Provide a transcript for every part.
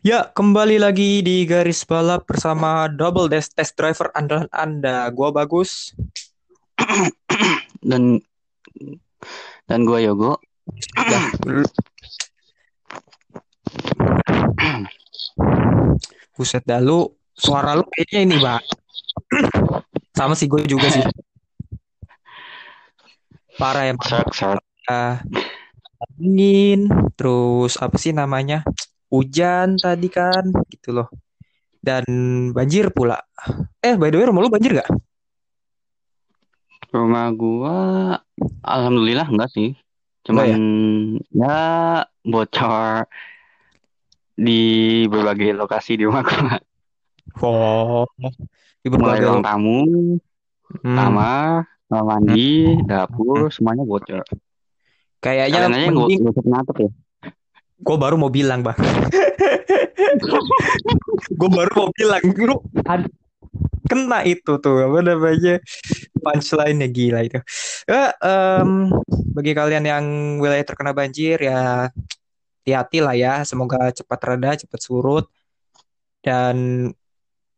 Ya, kembali lagi di garis balap bersama Double Dash Test Driver andalan Anda. Gua bagus. dan dan gue Yogo. Buset dah lu suara lu kayaknya ini, Pak. Sama sih gue juga sih. Parah ya. Ah, dingin, terus apa sih namanya? Hujan tadi kan, gitu loh. Dan banjir pula. Eh, by the way, rumah lu banjir gak? Rumah gua alhamdulillah enggak sih. Cuman ya? ya bocor di berbagai lokasi di rumah gua. Oh, di Mulai berbagai ruang tamu, Hmm, kamar, kamar mandi, hmm. dapur, semuanya bocor. Kayaknya mending ya. Gue baru mau bilang, Bang. gue baru mau bilang lu kena itu tuh apa namanya punchline-nya gila itu. Eh, em, bagi kalian yang wilayah terkena banjir ya hati-hati lah ya. Semoga cepat reda, cepat surut. Dan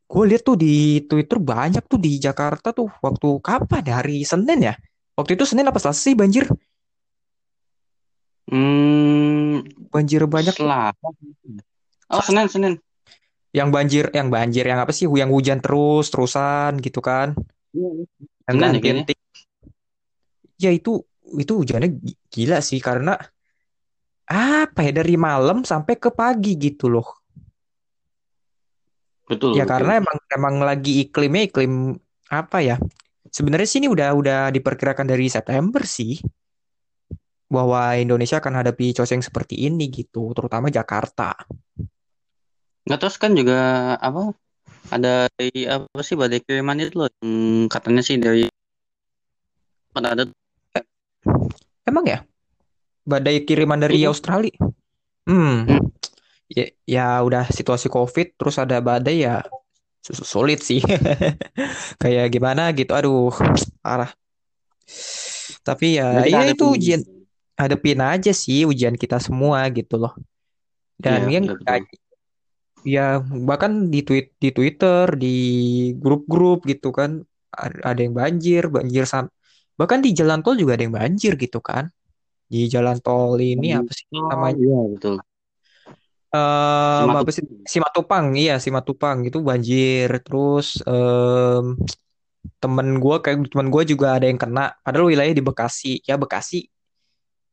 gue lihat tuh di Twitter banyak tuh di Jakarta tuh waktu kapan ya? Hari Senin ya? Waktu itu Senin apa Selasa sih banjir? Hmm, Banjir banyak. Selasa. Oh, Senin, Senin. Yang banjir, yang banjir, yang apa sih? Yang hujan terus, terusan gitu kan? Iya, Senin Dengan ya kayaknya. titik. Ya itu itu hujannya gi- gila sih karena apa ya dari malam sampai ke pagi gitu loh. Betul, Ya betul. karena emang emang lagi iklimnya iklim apa ya? Sebenarnya sini udah udah diperkirakan dari September sih bahwa Indonesia akan hadapi cuaca yang seperti ini gitu, terutama Jakarta. Nggak terus kan juga apa ada dari apa sih badai kiriman itu loh yang katanya sih dari kan ada Emang ya? Badai kiriman dari Iya. Australia. Hmm, Hmm. ya, ya udah situasi COVID terus ada badai ya sulit sih. Kayak gimana gitu. Aduh, parah. Tapi ya Jadi ya itu ujian hadepin aja sih ujian kita semua gitu loh. Dan Iya, yang betul. ya bahkan di tweet di Twitter, di grup-grup gitu kan ada yang banjir, banjir sam bahkan di jalan tol juga ada yang banjir gitu kan. Di jalan tol ini apa sih Oh, namanya? iya betul. Em, apa Simatupang. sih Simatupang, iya Simatupang itu banjir. Terus em, temen gue kayak temen gue juga ada yang kena. Padahal wilayahnya di Bekasi. Ya Bekasi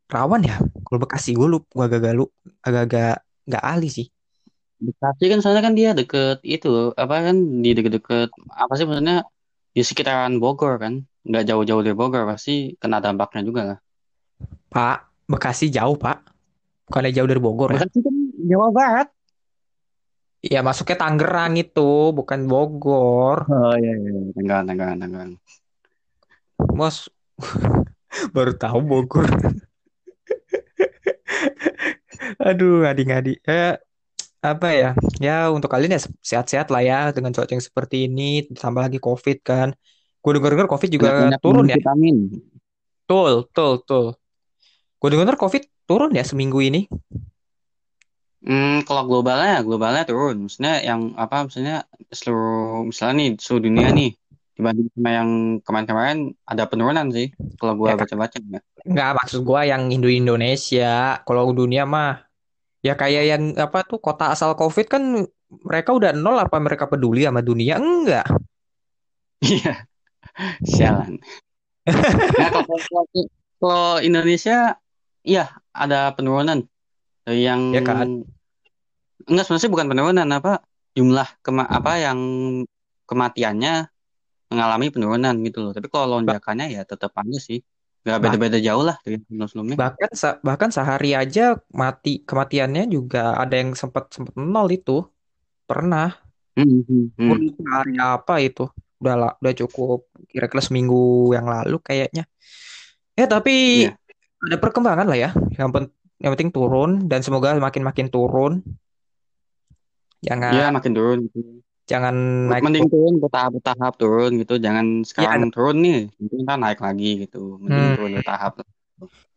rawan ya. Kalau Bekasi gue lup, gue agak lu, agak-agak nggak ahli sih. Bekasi kan soalnya kan dia deket itu apa kan di deket-deket apa sih maksudnya di sekitaran Bogor kan nggak jauh-jauh dari Bogor pasti kena dampaknya juga lah. Pak, Bekasi jauh Pak. Bukannya jauh dari Bogor ya. Bekasi kan Jawa Barat. Ya masuknya Tangerang itu, bukan Bogor. Oh iya iya iya. Tenggang tenggang tenggang. Mas baru tahu Bogor. Aduh, ngadi-ngadi. Eh, apa ya? Ya untuk kalian ya sehat-sehat lah ya dengan cuaca yang seperti ini, tambah lagi COVID kan. Gue denger-denger COVID juga Banyak-banyak turun ya. vitamin. Betul, betul, betul. Gue denger COVID turun ya seminggu ini. Hmm, kalau globalnya globalnya turun. Maksudnya yang apa maksudnya seluruh misalnya nih seluruh dunia nih dibanding sama yang kemarin-kemarin ada penurunan sih kalau Ya gua kan, baca-baca ya. Nggak maksud gue yang Indo Indonesia. Kalau dunia mah ya kayak yang apa tuh kota asal COVID kan mereka udah nol apa mereka peduli sama dunia? Enggak. Iya, sialan. Nah, kalau, Indonesia iya ada penurunan yang Ya kan? enggak sebenarnya bukan penurunan apa jumlah kema apa yang kematiannya mengalami penurunan gitu loh. Tapi kalau lonjakannya ya tetap aja sih. Gak beda-beda jauh lah dari sebelum-sebelumnya. bahkan bahkan sehari aja mati kematiannya juga ada yang sempat sempat nol itu pernah. Hmm, hmm, hmm. lupa hari apa itu. Udah lah, udah cukup kira-kira seminggu yang lalu kayaknya. Ya tapi Iya. ada perkembangan lah ya. Yang pen- yang penting turun dan semoga makin-makin turun. Iya Jangan makin turun. Jangan naik Mending turun bertahap-bertahap turun gitu. Jangan Ya, sekarang turun nih, nanti kan naik lagi gitu. Mending hmm, turun bertahap.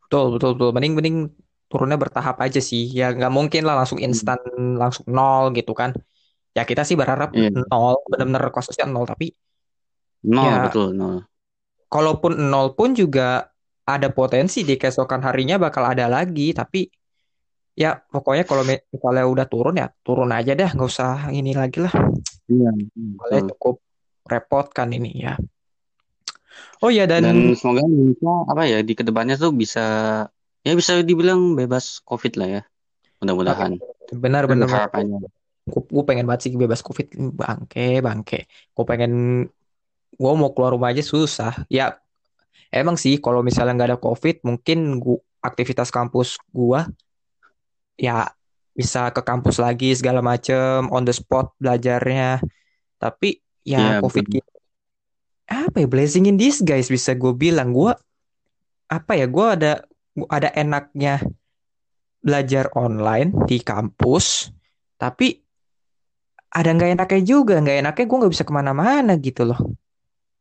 betul betul betul. Mending mending turunnya bertahap aja sih. Ya nggak mungkin lah langsung Hmm. instan langsung nol gitu kan. Ya kita sih berharap Iya, nol, benar-benar kasusnya nol. Tapi nol ya betul nol. kalaupun nol pun juga ada potensi di keesokan harinya bakal ada lagi. Tapi ya pokoknya kalau mi- misalnya udah turun ya turun aja dah, nggak usah ini lagi lah. Iya, Soalnya betul. cukup repot kan ini ya. Oh ya dan Dan semoga Indonesia apa ya di ke depannya tuh bisa ya bisa dibilang bebas COVID lah ya. Mudah-mudahan. benar-benar Harapannya. gue pengen banget sih bebas covid bangke bangke gue pengen gue mau keluar rumah aja susah ya emang sih kalau misalnya nggak ada covid mungkin gua, aktivitas kampus gua ya bisa ke kampus lagi segala macem on the spot belajarnya. Tapi ya Iya, covid gitu apa ya blessing in disguise bisa gue bilang. Gue apa ya gue ada gua ada enaknya belajar online di kampus tapi ada nggak enaknya juga. Nggak enaknya gue nggak bisa ke mana-mana gitu loh.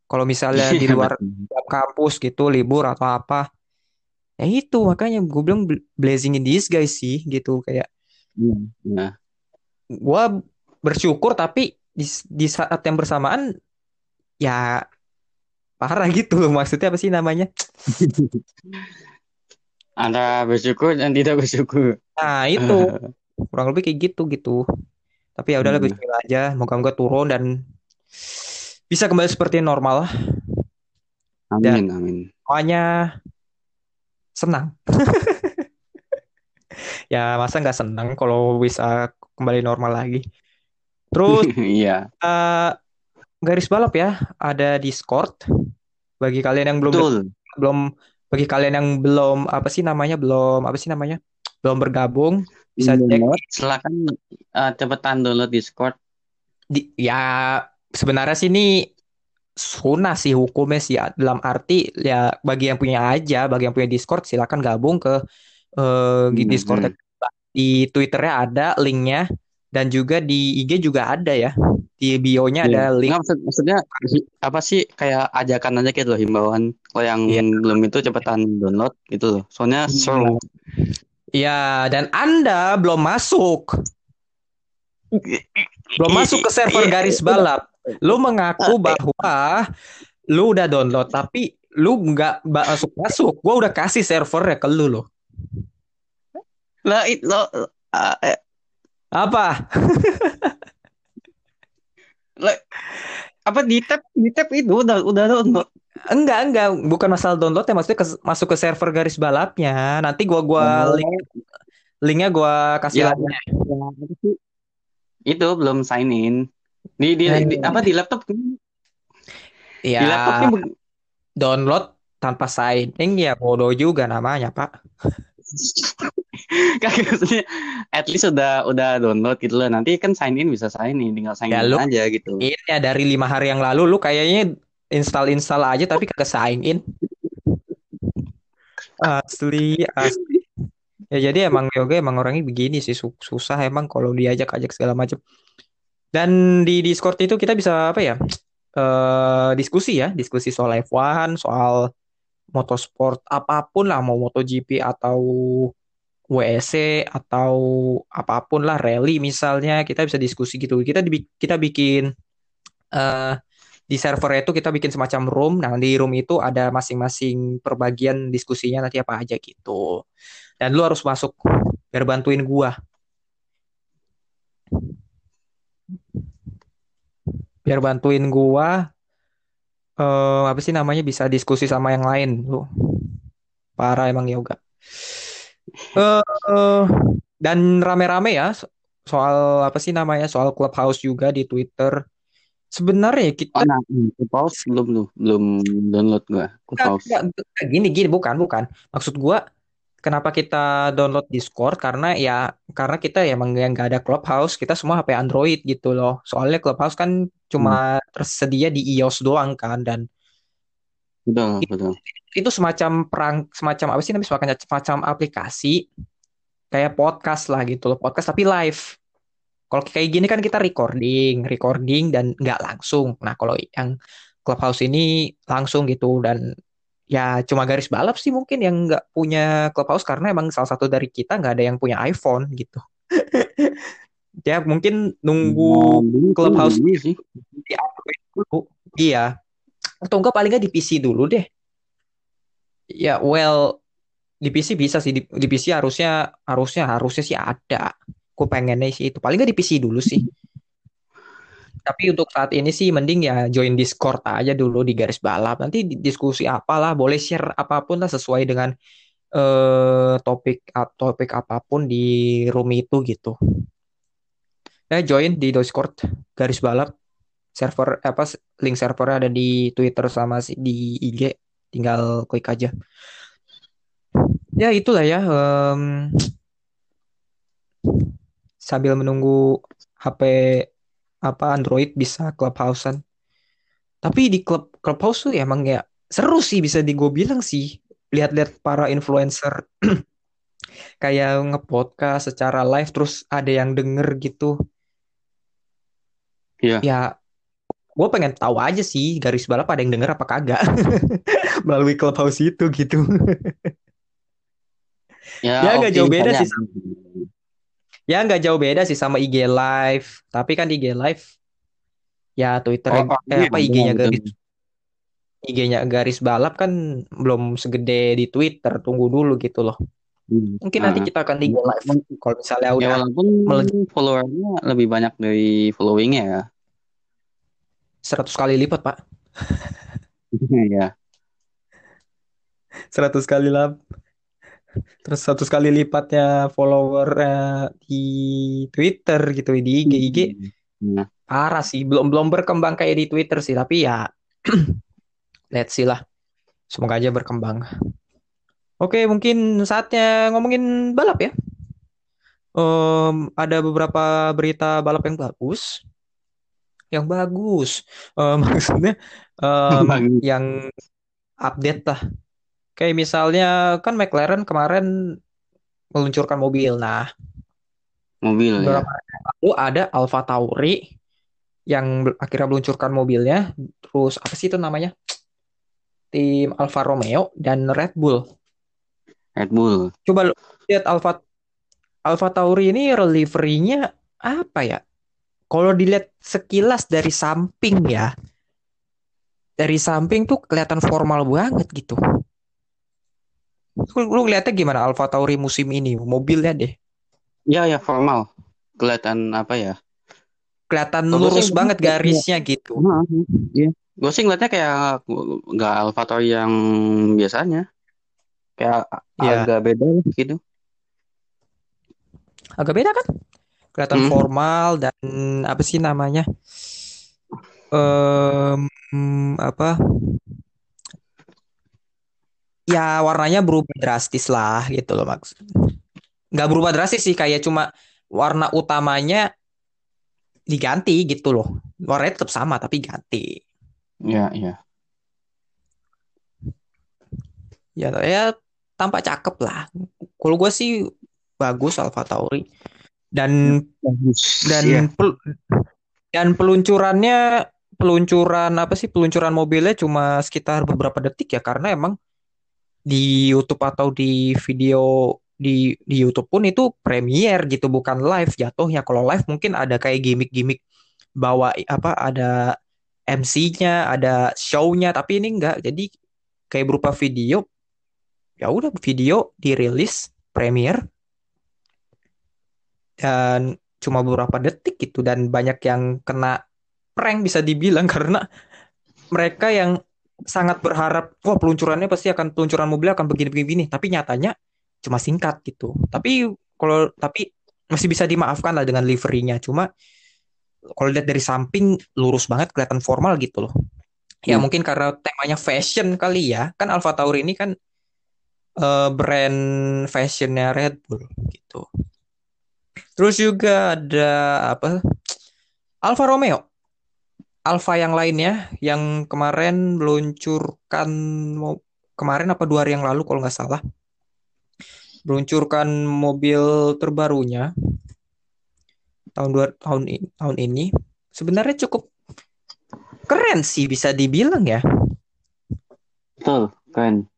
Kalau misalnya di Iya, luar betul. kampus gitu libur atau apa ya itu makanya gue bilang bl- blessing in disguise sih gitu kayak Iya, iya. gue bersyukur tapi di, di saat yang bersamaan ya parah gitu loh maksudnya apa sih namanya Antara bersyukur dan tidak bersyukur. nah itu kurang lebih kayak gitu gitu tapi ya udahlah Hmm. Bismillah aja moga-moga turun dan bisa kembali seperti normal dan Amin, amin. pokoknya senang. Ya masa nggak senang kalau bisa kembali normal lagi? Terus Iya, eh, garis balap ya ada Discord. Bagi kalian yang belum betul. belum bagi kalian yang belum apa sih namanya belum apa sih namanya? Belum bergabung bisa cek. Download, silakan uh, cepetan download Discord. di, ya sebenarnya sih ini sunah sih hukumnya sih dalam arti ya bagi yang punya aja bagi yang punya Discord silakan gabung ke eh, di Hmm, Discord hmm. di Twitternya ada linknya dan juga di IG juga ada ya di bio-nya Iya. ada link Nggak, maksud, maksudnya apa sih kayak ajakan aja gitu loh himbauan. Kalau yang Iya. belum itu cepetan download gitu loh. Soalnya seru. ya dan Anda belum masuk belum masuk ke server Iya, garis udah. balap lu mengaku bahwa lu udah download tapi lu nggak masuk masuk gua udah kasih servernya ke lu loh. Lah itu lo uh, apa? Lah, apa di tab di tab itu udah udah download. enggak enggak. Bukan masalah download ya maksudnya ke- masuk ke server garis balapnya. Nanti gua gua Oh, link linknya gua kasih ya, lagi. Ya? Itu belum sign in. Di, di, di- apa di laptop di ya laptopnya beg- download tanpa signing ya bodoh juga namanya pak. Kagak maksudnya at least udah udah download gitu loh. Nanti kan sign in bisa sign in, tinggal sign ya in lu aja gitu. ini ya dari lima hari yang lalu lu kayaknya install install aja tapi kagak sign in. Asli asli. Ya jadi emang yoga emang orangnya begini sih su- susah emang kalau diajak-ajak segala macam dan di Discord itu kita bisa apa ya eh diskusi ya. Diskusi soal F1 soal motorsport apa pun lah. Mau MotoGP atau WEC atau apa pun lah. Rally misalnya kita bisa diskusi gitu. Kita dibi- kita bikin eh di server itu kita bikin semacam room. Nah di room itu ada masing-masing perbagian diskusinya nanti apa aja gitu. Dan lu harus masuk biar bantuin gua biar bantuin gua eh apa sih namanya bisa diskusi sama yang lain lu parah emang yoga eh eh, dan rame-rame ya so- soal apa sih namanya soal clubhouse juga di Twitter. Sebenarnya Oh, kita nah, hmm, Clubhouse belum tuh, belum download gua Clubhouse. gini gini bukan bukan. Maksud gua kenapa kita download Discord? Karena ya karena kita ya yang nggak ada Clubhouse kita semua HP Android gitu loh. Soalnya Clubhouse kan Hmm, cuma tersedia di iOS doang kan dan betul, i- betul. itu semacam perang semacam apa sih namanya semacam semacam aplikasi kayak podcast lah gitu loh podcast tapi live. Kalau kayak gini kan kita recording recording dan nggak langsung. Nah kalau yang Clubhouse ini langsung gitu dan ya cuma garis balap sih mungkin yang nggak punya clubhouse karena emang salah satu dari kita nggak ada yang punya iPhone gitu. ya mungkin nunggu Nah, clubhouse ini sih. di dulu. Iya. Atau enggak paling nggak di PC dulu deh. Ya well di PC bisa sih di, di PC harusnya harusnya harusnya sih ada. Gue pengennya sih itu paling nggak di PC dulu sih. Tapi untuk saat ini sih mending ya join Discord aja dulu di garis balap. Nanti di- diskusi apalah, boleh share apa pun lah sesuai dengan eh topik topik apa pun di room itu gitu. Eh join di Discord garis balap server apa link servernya ada di Twitter sama di IG tinggal klik aja. Ya itulah ya em, sambil menunggu HP apa Android bisa clubhouse-an. Tapi di klub clubhouse tuh emang ya seru sih bisa di gue bilang sih. Lihat-lihat para influencer kayak ngepodcast secara live terus ada yang denger gitu. Iya. Ya gue pengen tahu aja sih garis balap ada yang denger apa kagak melalui clubhouse itu gitu. Ya, nggak oke, jauh beda sih. Ya nggak jauh beda sih sama IG Live. Tapi kan IG Live ya Twitter Oh, oh, eh, iya, apa IG-nya betul. garis IG-nya garis balap kan belum segede di Twitter. Tunggu dulu gitu loh. Hmm. Mungkin nanti Ah. kita akan di IG Live. Kalau misalnya Ya udah walaupun melejit followernya lebih banyak dari followingnya ya. 100 kali lipat, Pak. ya. 100 kali lah. Terus 100 kali lipatnya follower eh, di Twitter gitu di IG IG Nah, parah sih. Belum belum berkembang kayak di Twitter sih, tapi ya let's see lah. Semoga aja berkembang. Oke, mungkin saatnya ngomongin balap ya. Em, ada beberapa berita balap yang bagus. Yang bagus. Em, maksudnya Bagus. yang update lah. Kayak misalnya kan McLaren kemarin meluncurkan mobil. Nah, mobil ya. beberapa yang lalu ada Alfa Tauri yang akhirnya meluncurkan mobilnya. Terus apa sih itu namanya? Tim Alfa Romeo dan Red Bull. Red Bull. Coba lihat Alfa Alfa Tauri ini liverynya apa ya? Kalau dilihat sekilas dari samping ya, dari samping tuh kelihatan formal banget gitu. Lu, lu ngeliatnya gimana Alfa Tauri musim ini? Mobilnya deh. Ya ya formal. Kelihatan apa ya? Kelihatan gua lurus sih banget garisnya gitu. Nah, Iya. Gue sih ngeliatnya kayak nggak Alphatauri yang biasanya. Kayak Iya. agak beda gitu. Agak beda kan? Kelihatan Hmm. formal dan apa sih namanya? Em, apa? Ya warnanya berubah drastis lah gitu loh maksud. Nggak berubah drastis sih kayak cuma warna utamanya diganti gitu loh. Warnanya tetap sama tapi ganti. Iya iya. Ya, ya tampak cakep lah. Kalau gue sih bagus Alfa Tauri dan Bagus. dan Iya. pel- dan peluncurannya peluncuran apa sih peluncuran mobilnya cuma sekitar beberapa detik ya karena emang di YouTube atau di video di di YouTube pun itu premiere gitu bukan live jatuhnya. Kalau live mungkin ada kayak gimmick-gimmick bawa apa ada MC-nya ada show-nya tapi ini enggak. Jadi kayak berupa video ya udah video dirilis premiere dan cuma beberapa detik gitu. Dan banyak yang kena prank bisa dibilang karena mereka yang sangat berharap wah peluncurannya pasti akan peluncuran mobil akan begini-begini tapi nyatanya cuma singkat gitu. Tapi kalau tapi masih bisa dimaafkan lah dengan liverynya. Cuma kalau lihat dari samping lurus banget kelihatan formal gitu loh. Ya Hmm. mungkin karena temanya fashion kali ya. Kan Alfa Tauri ini kan eh, brand fashionnya Red Bull gitu. Terus juga ada apa? Alfa Romeo Alfa yang lainnya yang kemarin meluncurkan kemarin apa dua hari yang lalu kalau nggak salah meluncurkan mobil terbarunya tahun dua tahun ini tahun ini sebenarnya cukup keren sih bisa dibilang ya Betul. Keren.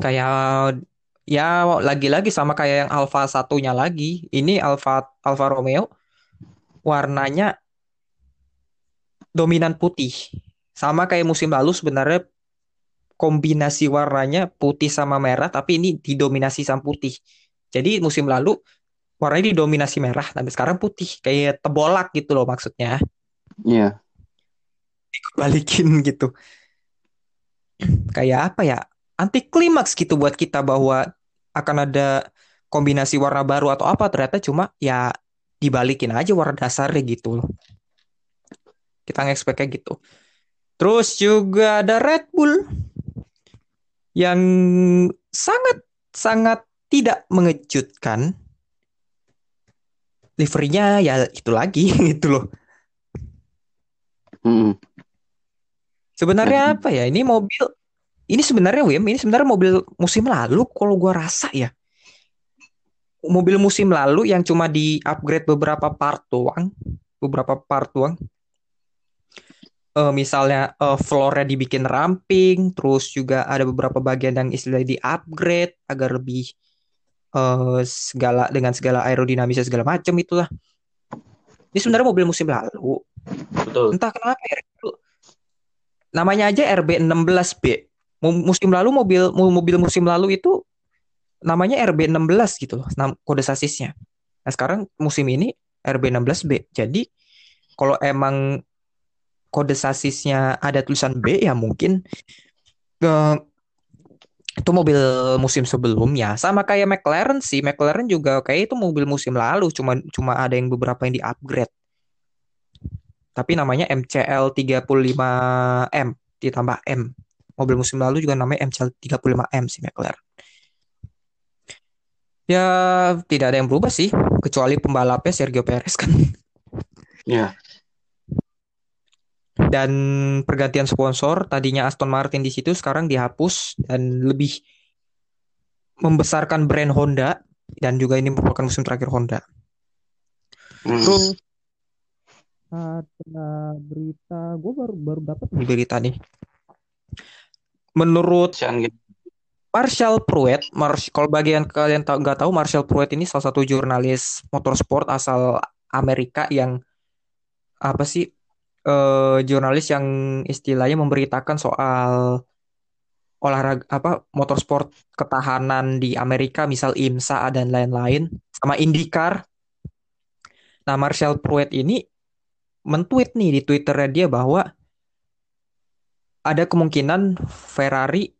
Kayak ya lagi-lagi sama kayak yang Alfa satunya lagi. Ini Alfa Alfa Romeo warnanya dominan putih. Sama kayak musim lalu sebenarnya kombinasi warnanya putih sama merah, tapi ini didominasi sama putih. Jadi musim lalu warnanya didominasi merah, tapi sekarang putih. Kayak tebolak gitu loh maksudnya. Iya. Balikin gitu. Kayak apa ya? Anti klimaks gitu buat kita bahwa akan ada kombinasi warna baru atau apa ternyata cuma ya dibalikin aja warna dasarnya gitu loh. Kita nge-expect kayak gitu. Terus juga ada Red Bull yang sangat sangat tidak mengejutkan. Liverynya ya itu lagi gitu loh. Mm-mm. Sebenarnya apa ya? Ini mobil ini sebenarnya Wim, ini sebenarnya mobil musim lalu kalau gua rasa ya. Mobil musim lalu yang cuma di upgrade beberapa part doang, beberapa part doang. Eh, misalnya eh, floornya dibikin ramping, terus juga ada beberapa bagian yang istilahnya di upgrade agar lebih eh, segala dengan segala aerodinamisnya segala macam itulah. Ini sebenarnya mobil musim lalu. Betul. Entah kenapa ya. Namanya aja RB16B. Mu- Musim lalu mobil mobil musim lalu itu namanya RB16 gitu loh, kode sasisnya. Nah, sekarang musim ini RB16B. Jadi kalau emang kode sasisnya ada tulisan B ya mungkin eh, itu mobil musim sebelumnya. Sama kayak McLaren sih. McLaren juga kayak itu mobil musim lalu, cuma cuma ada yang beberapa yang di-upgrade. Tapi namanya MCL 35M ditambah M. Mobil musim lalu juga namanya MCL 35M si McLaren. Ya tidak ada yang berubah sih, kecuali pembalapnya Sergio Perez kan. Iya. Dan pergantian sponsor, tadinya Aston Martin di situ sekarang dihapus dan lebih membesarkan brand Honda dan juga ini merupakan musim terakhir Honda. Mm. Terus ada berita, gue baru baru dapat nih berita nih. Menurut. Marshall Pruett, Mars, kalau bagian kalian tahu nggak tahu Marshall Pruett ini salah satu jurnalis motorsport asal Amerika yang apa sih eh, jurnalis yang istilahnya memberitakan soal olahraga apa motorsport ketahanan di Amerika, misal IMSA dan lain-lain, sama IndyCar. Nah, Marshall Pruett ini mentweet nih di Twitternya dia bahwa ada kemungkinan Ferrari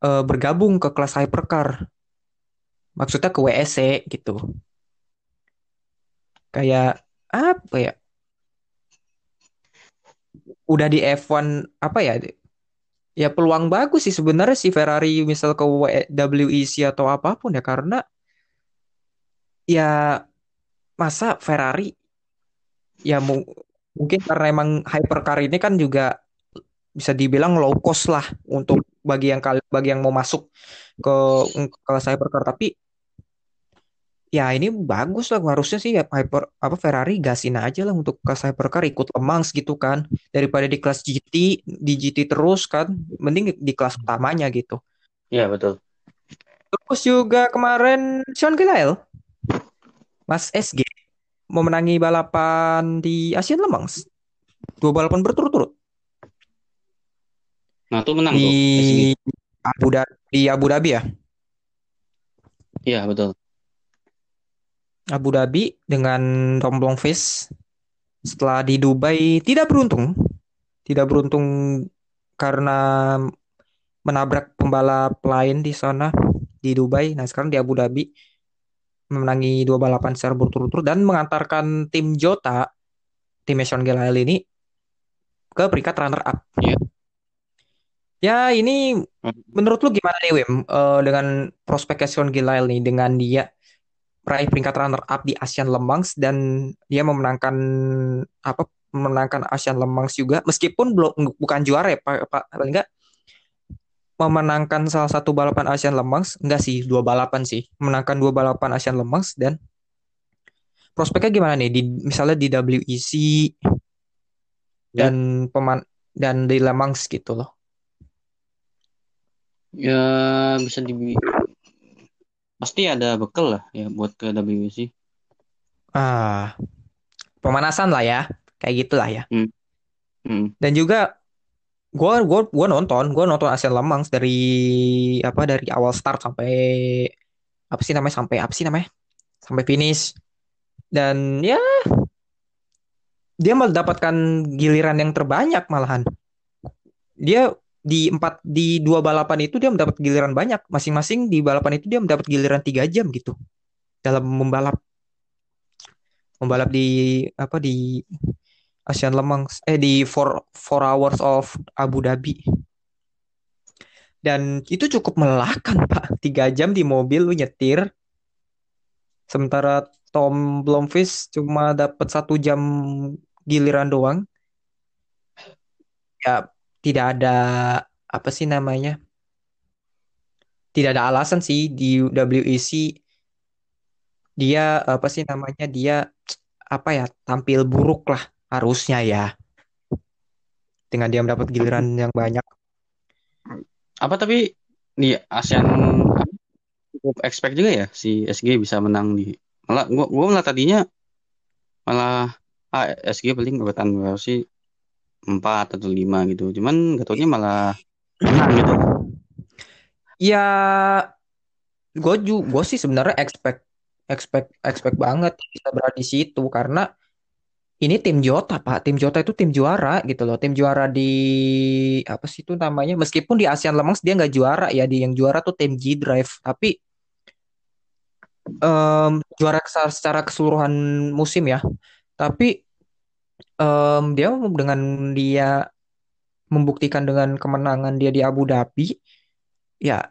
eh, bergabung ke kelas hypercar. Maksudnya ke WEC gitu. Kayak apa ya? Udah di F1 apa ya? Ya peluang bagus sih sebenarnya si Ferrari misal ke WEC atau apa pun ya karena ya masa Ferrari ya mu- mungkin karena emang hypercar ini kan juga bisa dibilang low cost lah untuk bagi yang bagi yang mau masuk ke kelas hypercar tapi ya ini bagus lah harusnya sih ya hyper apa Ferrari gasin aja lah untuk kelas hypercar ikut Le Mans gitu kan daripada di kelas GT di GT terus kan mending di kelas utamanya gitu Iya, betul. terus juga kemarin Sean Gelael Mas SG memenangi balapan di Asian Le Mans dua balapan berturut-turut Nah, tuh menang di tuh. Abu Dhabi di Abu Dhabi ya Iya, betul. Abu Dhabi dengan romblong face setelah di Dubai tidak beruntung. Tidak beruntung karena menabrak pembalap lain di sana di Dubai. Nah sekarang di Abu Dhabi memenangi dua balapan secara berturut-turut dan mengantarkan tim Jota tim Sean Gelael ini ke peringkat runner up Iya. ya ini menurut lu gimana nih Wim? Eh, dengan prospek Sean Gelael nih dengan dia meraih peringkat runner up di Asian Le Mans dan dia memenangkan apa memenangkan Asian Le Mans juga. Meskipun belum bukan juara ya Pak Pak paling enggak memenangkan salah satu balapan Asian Le Mans enggak sih dua balapan sih. Menangkan dua balapan Asian Le Mans dan prospeknya gimana nih? Di misalnya di WEC Ya. dan peman dan di Le Mans gitu loh. Ya bisa di pasti ada bekal lah ya buat ke WBC. Ah, pemanasan lah ya, kayak gitulah ya. Hmm. Hmm. Dan juga gue gua gua nonton, gue nonton Asian Lemang dari apa dari awal start sampai apa sih namanya sampai apa sih namanya sampai finish. Dan ya dia mendapatkan giliran yang terbanyak malahan. Dia di empat di dua balapan itu dia mendapat giliran banyak. Masing-masing di balapan itu dia mendapat giliran tiga jam gitu. Dalam membalap. Membalap di apa di Asian Lemang eh di four, four hours of Abu Dhabi. Dan itu cukup melelahkan pak. Tiga jam di mobil lu nyetir. Sementara Tom Blomqvist cuma dapat satu jam giliran doang. Ya tidak ada apa sih namanya tidak ada alasan sih di WEC dia apa sih namanya dia apa ya tampil buruk lah harusnya ya. Dengan dia mendapat giliran yang banyak. Apa tapi di ASEAN cukup expect juga ya si SG bisa menang di malah gua gua malah tadinya malah ah, SG paling berapa sih empat atau lima gitu. Cuman gak taunya malah menang gitu. Ya gue juga gue sih sebenarnya expect expect expect banget bisa berada di situ karena ini tim Jota Pak. Tim Jota itu tim juara gitu loh. Tim juara di apa sih itu namanya? Meskipun di ASEAN Lemang dia nggak juara ya di yang juara tuh tim G Drive tapi em, juara secara keseluruhan musim ya. Tapi em, dia dengan dia membuktikan dengan kemenangan dia di Abu Dhabi ya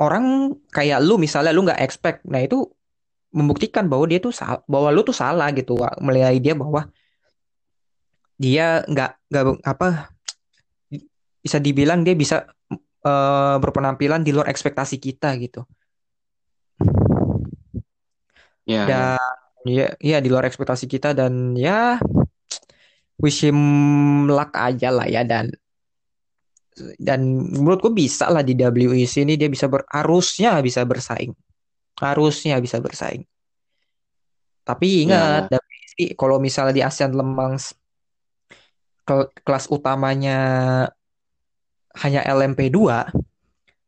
orang kayak lu misalnya lu nggak expect nah itu membuktikan bahwa dia tuh salah bahwa lu tuh salah gitu menilai dia bahwa dia nggak nggak apa bisa dibilang dia bisa eh, berpenampilan di luar ekspektasi kita gitu. Ya ya. Dan ya ya di luar ekspektasi kita dan ya wish him luck aja lah ya dan dan menurutku bisa lah di WEC ini dia bisa ber, harusnya bisa bersaing. Harusnya bisa bersaing. Tapi ya ingat ya WEC kalau misalnya di ASEAN Lemang kel- kelas utamanya hanya LMP2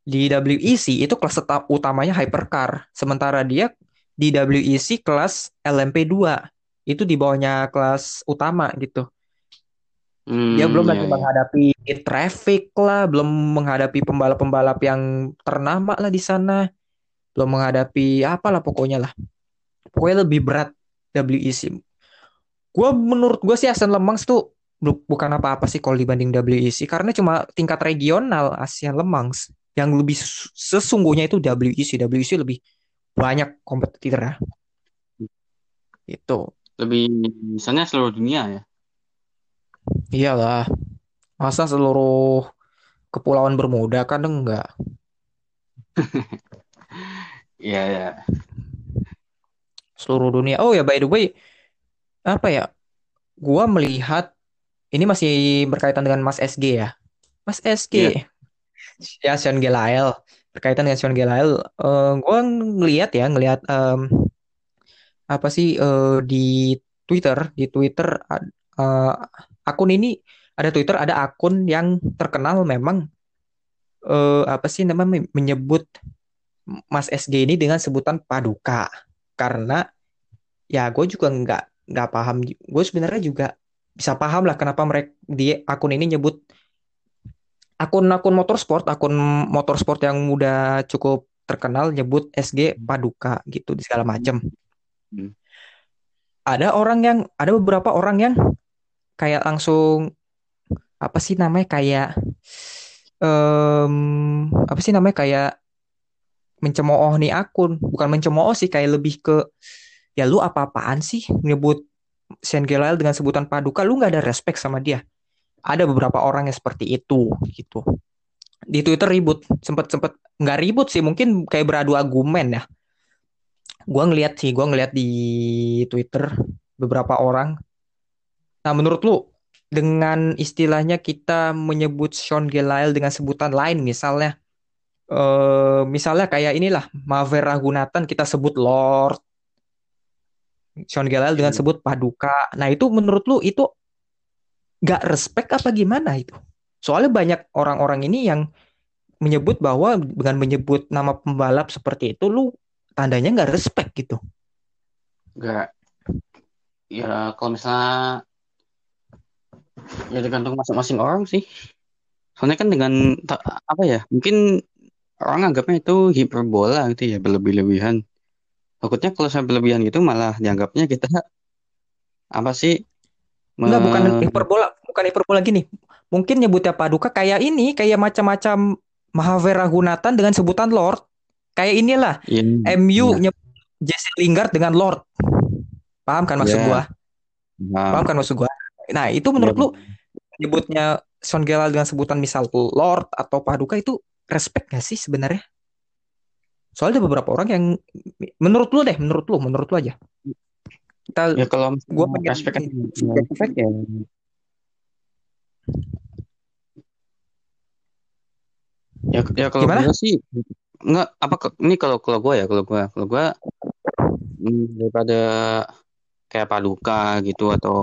di WEC itu kelas utamanya hypercar. Sementara dia di WEC kelas LMP2 itu di bawahnya kelas utama gitu. Dia belum hmm ya lagi ya menghadapi traffic lah belum menghadapi pembalap-pembalap yang ternama lah di sana. Belum menghadapi apalah pokoknya lah. Pokoknya lebih berat WEC gue menurut gue sih Asian Lemang tuh bu- bukan apa-apa sih kalau dibanding WEC karena cuma tingkat regional Asian Lemang yang lebih sesungguhnya itu WEC WEC lebih banyak kompetitor ya. Itu lebih misalnya seluruh dunia ya? Iyalah. Masa seluruh kepulauan Bermuda kan enggak? Iya ya seluruh dunia. Oh ya by the way apa ya? Gua melihat ini masih berkaitan dengan Mas SG ya? Mas SG ya Sean Gelael berkaitan dengan Sean Gelael eh gua ngelihat ya ngelihat em, apa sih eh, di Twitter di Twitter eh, akun ini ada Twitter ada akun yang terkenal memang eh, apa sih namanya menyebut Mas SG ini dengan sebutan Paduka. Karena ya gue juga nggak nggak paham gue sebenarnya juga bisa paham lah kenapa mereka di akun ini nyebut akun-akun motorsport akun motorsport yang udah cukup terkenal nyebut SG Paduka gitu di segala macam Hmm. ada orang yang ada beberapa orang yang kayak langsung apa sih namanya kayak em apa sih namanya kayak mencemooh nih akun. Bukan mencemooh sih kayak lebih ke ya lu apa-apaan sih nyebut Gelael dengan sebutan Paduka? Lu nggak ada respect sama dia ada beberapa orang yang seperti itu gitu. Di Twitter ribut sempet sempet nggak ribut sih mungkin kayak beradu argumen ya. Gua ngeliat sih gua ngeliat di Twitter beberapa orang. Nah menurut lu dengan istilahnya kita menyebut Sean Gelael dengan sebutan lain misalnya eh misalnya kayak inilah Maver Ragunatan kita sebut Lord. Sean Gelael dengan Hmm. sebut Paduka. Nah itu menurut lu itu gak respect apa gimana itu soalnya banyak orang-orang ini yang menyebut bahwa dengan menyebut nama pembalap seperti itu lu tandanya nggak respect gitu Enggak. Ya kalau misalnya ya tergantung masing-masing orang sih. Soalnya kan dengan apa ya? Mungkin orang anggapnya itu hiperbola gitu ya, berlebih-lebihan. Takutnya kalau sampai berlebihan gitu malah dianggapnya kita apa sih? Enggak, bukan Me- hiperbola, bukan hiperbola gini. Mungkin nyebutnya Paduka kayak ini, kayak macam-macam Mahaver Raghunathan dengan sebutan Lord. Kayak inilah in, MU ya, nyebut Jesse Lingard dengan Lord. Paham kan maksud ya, gua? paham. Paham kan maksud gua? Nah, itu menurut lu nyebutnya Son Gela dengan sebutan misal Lord atau Paduka itu respect gak sih sebenarnya? Soalnya ada beberapa orang yang menurut lu deh, menurut lu, menurut lu aja. Kita ya kalau gua misalnya pengen respect kan ya, ya. Ya, ya kalau Gimana? gue sih enggak apa ini kalau kalau gue ya kalau gue kalau gue hmm, daripada kayak paduka gitu atau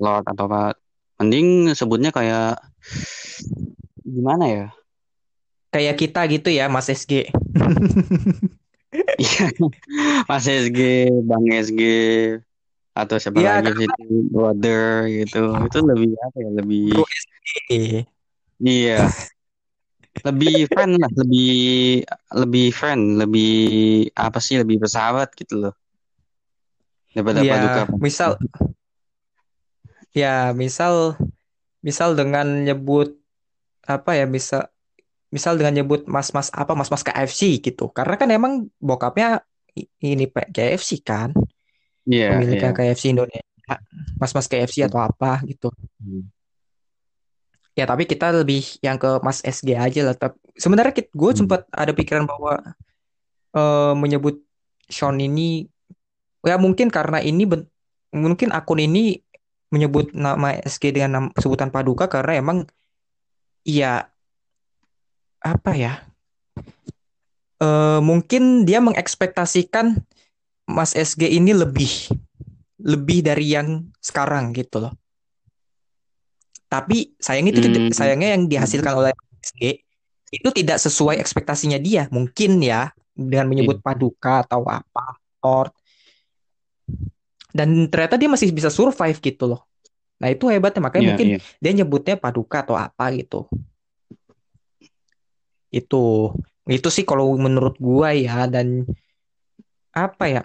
lord atau apa mending sebutnya kayak gimana ya kayak kita gitu ya, Mas SG. Iya, Mas SG Bang SG atau siapa Iya, lagi itu brother gitu. Itu lebih apa ya lebih iya. Lebih friend lah lebih lebih friend lebih apa sih lebih bersahabat gitu loh. Daripada paduka Ya, misal ya, misal misal dengan nyebut apa ya, bisa misal dengan nyebut mas-mas apa mas-mas KFC gitu. Karena kan emang bokapnya ini Pak KFC kan, iya pemiliknya KFC Indonesia. Mas-mas KFC Hmm. atau apa gitu. Hmm. Ya, tapi kita lebih yang ke Mas SG aja lah. Tapi sebenarnya gue Hmm. sempat ada pikiran bahwa eh, menyebut Sean ini ya mungkin karena ini ben- mungkin akun ini menyebut nama SG dengan nam- sebutan Paduka karena emang ya apa ya eh, mungkin dia mengekspektasikan Mas SG ini lebih lebih dari yang sekarang gitu loh. Tapi sayangnya itu Hmm. sayangnya yang dihasilkan oleh SG itu tidak sesuai ekspektasinya dia. Mungkin ya dengan menyebut Iya. Paduka atau apa Lord dan ternyata dia masih bisa survive gitu loh. Nah itu hebatnya makanya Iya, mungkin iya. dia nyebutnya Paduka atau apa gitu. Itu itu sih kalau menurut gua ya dan apa ya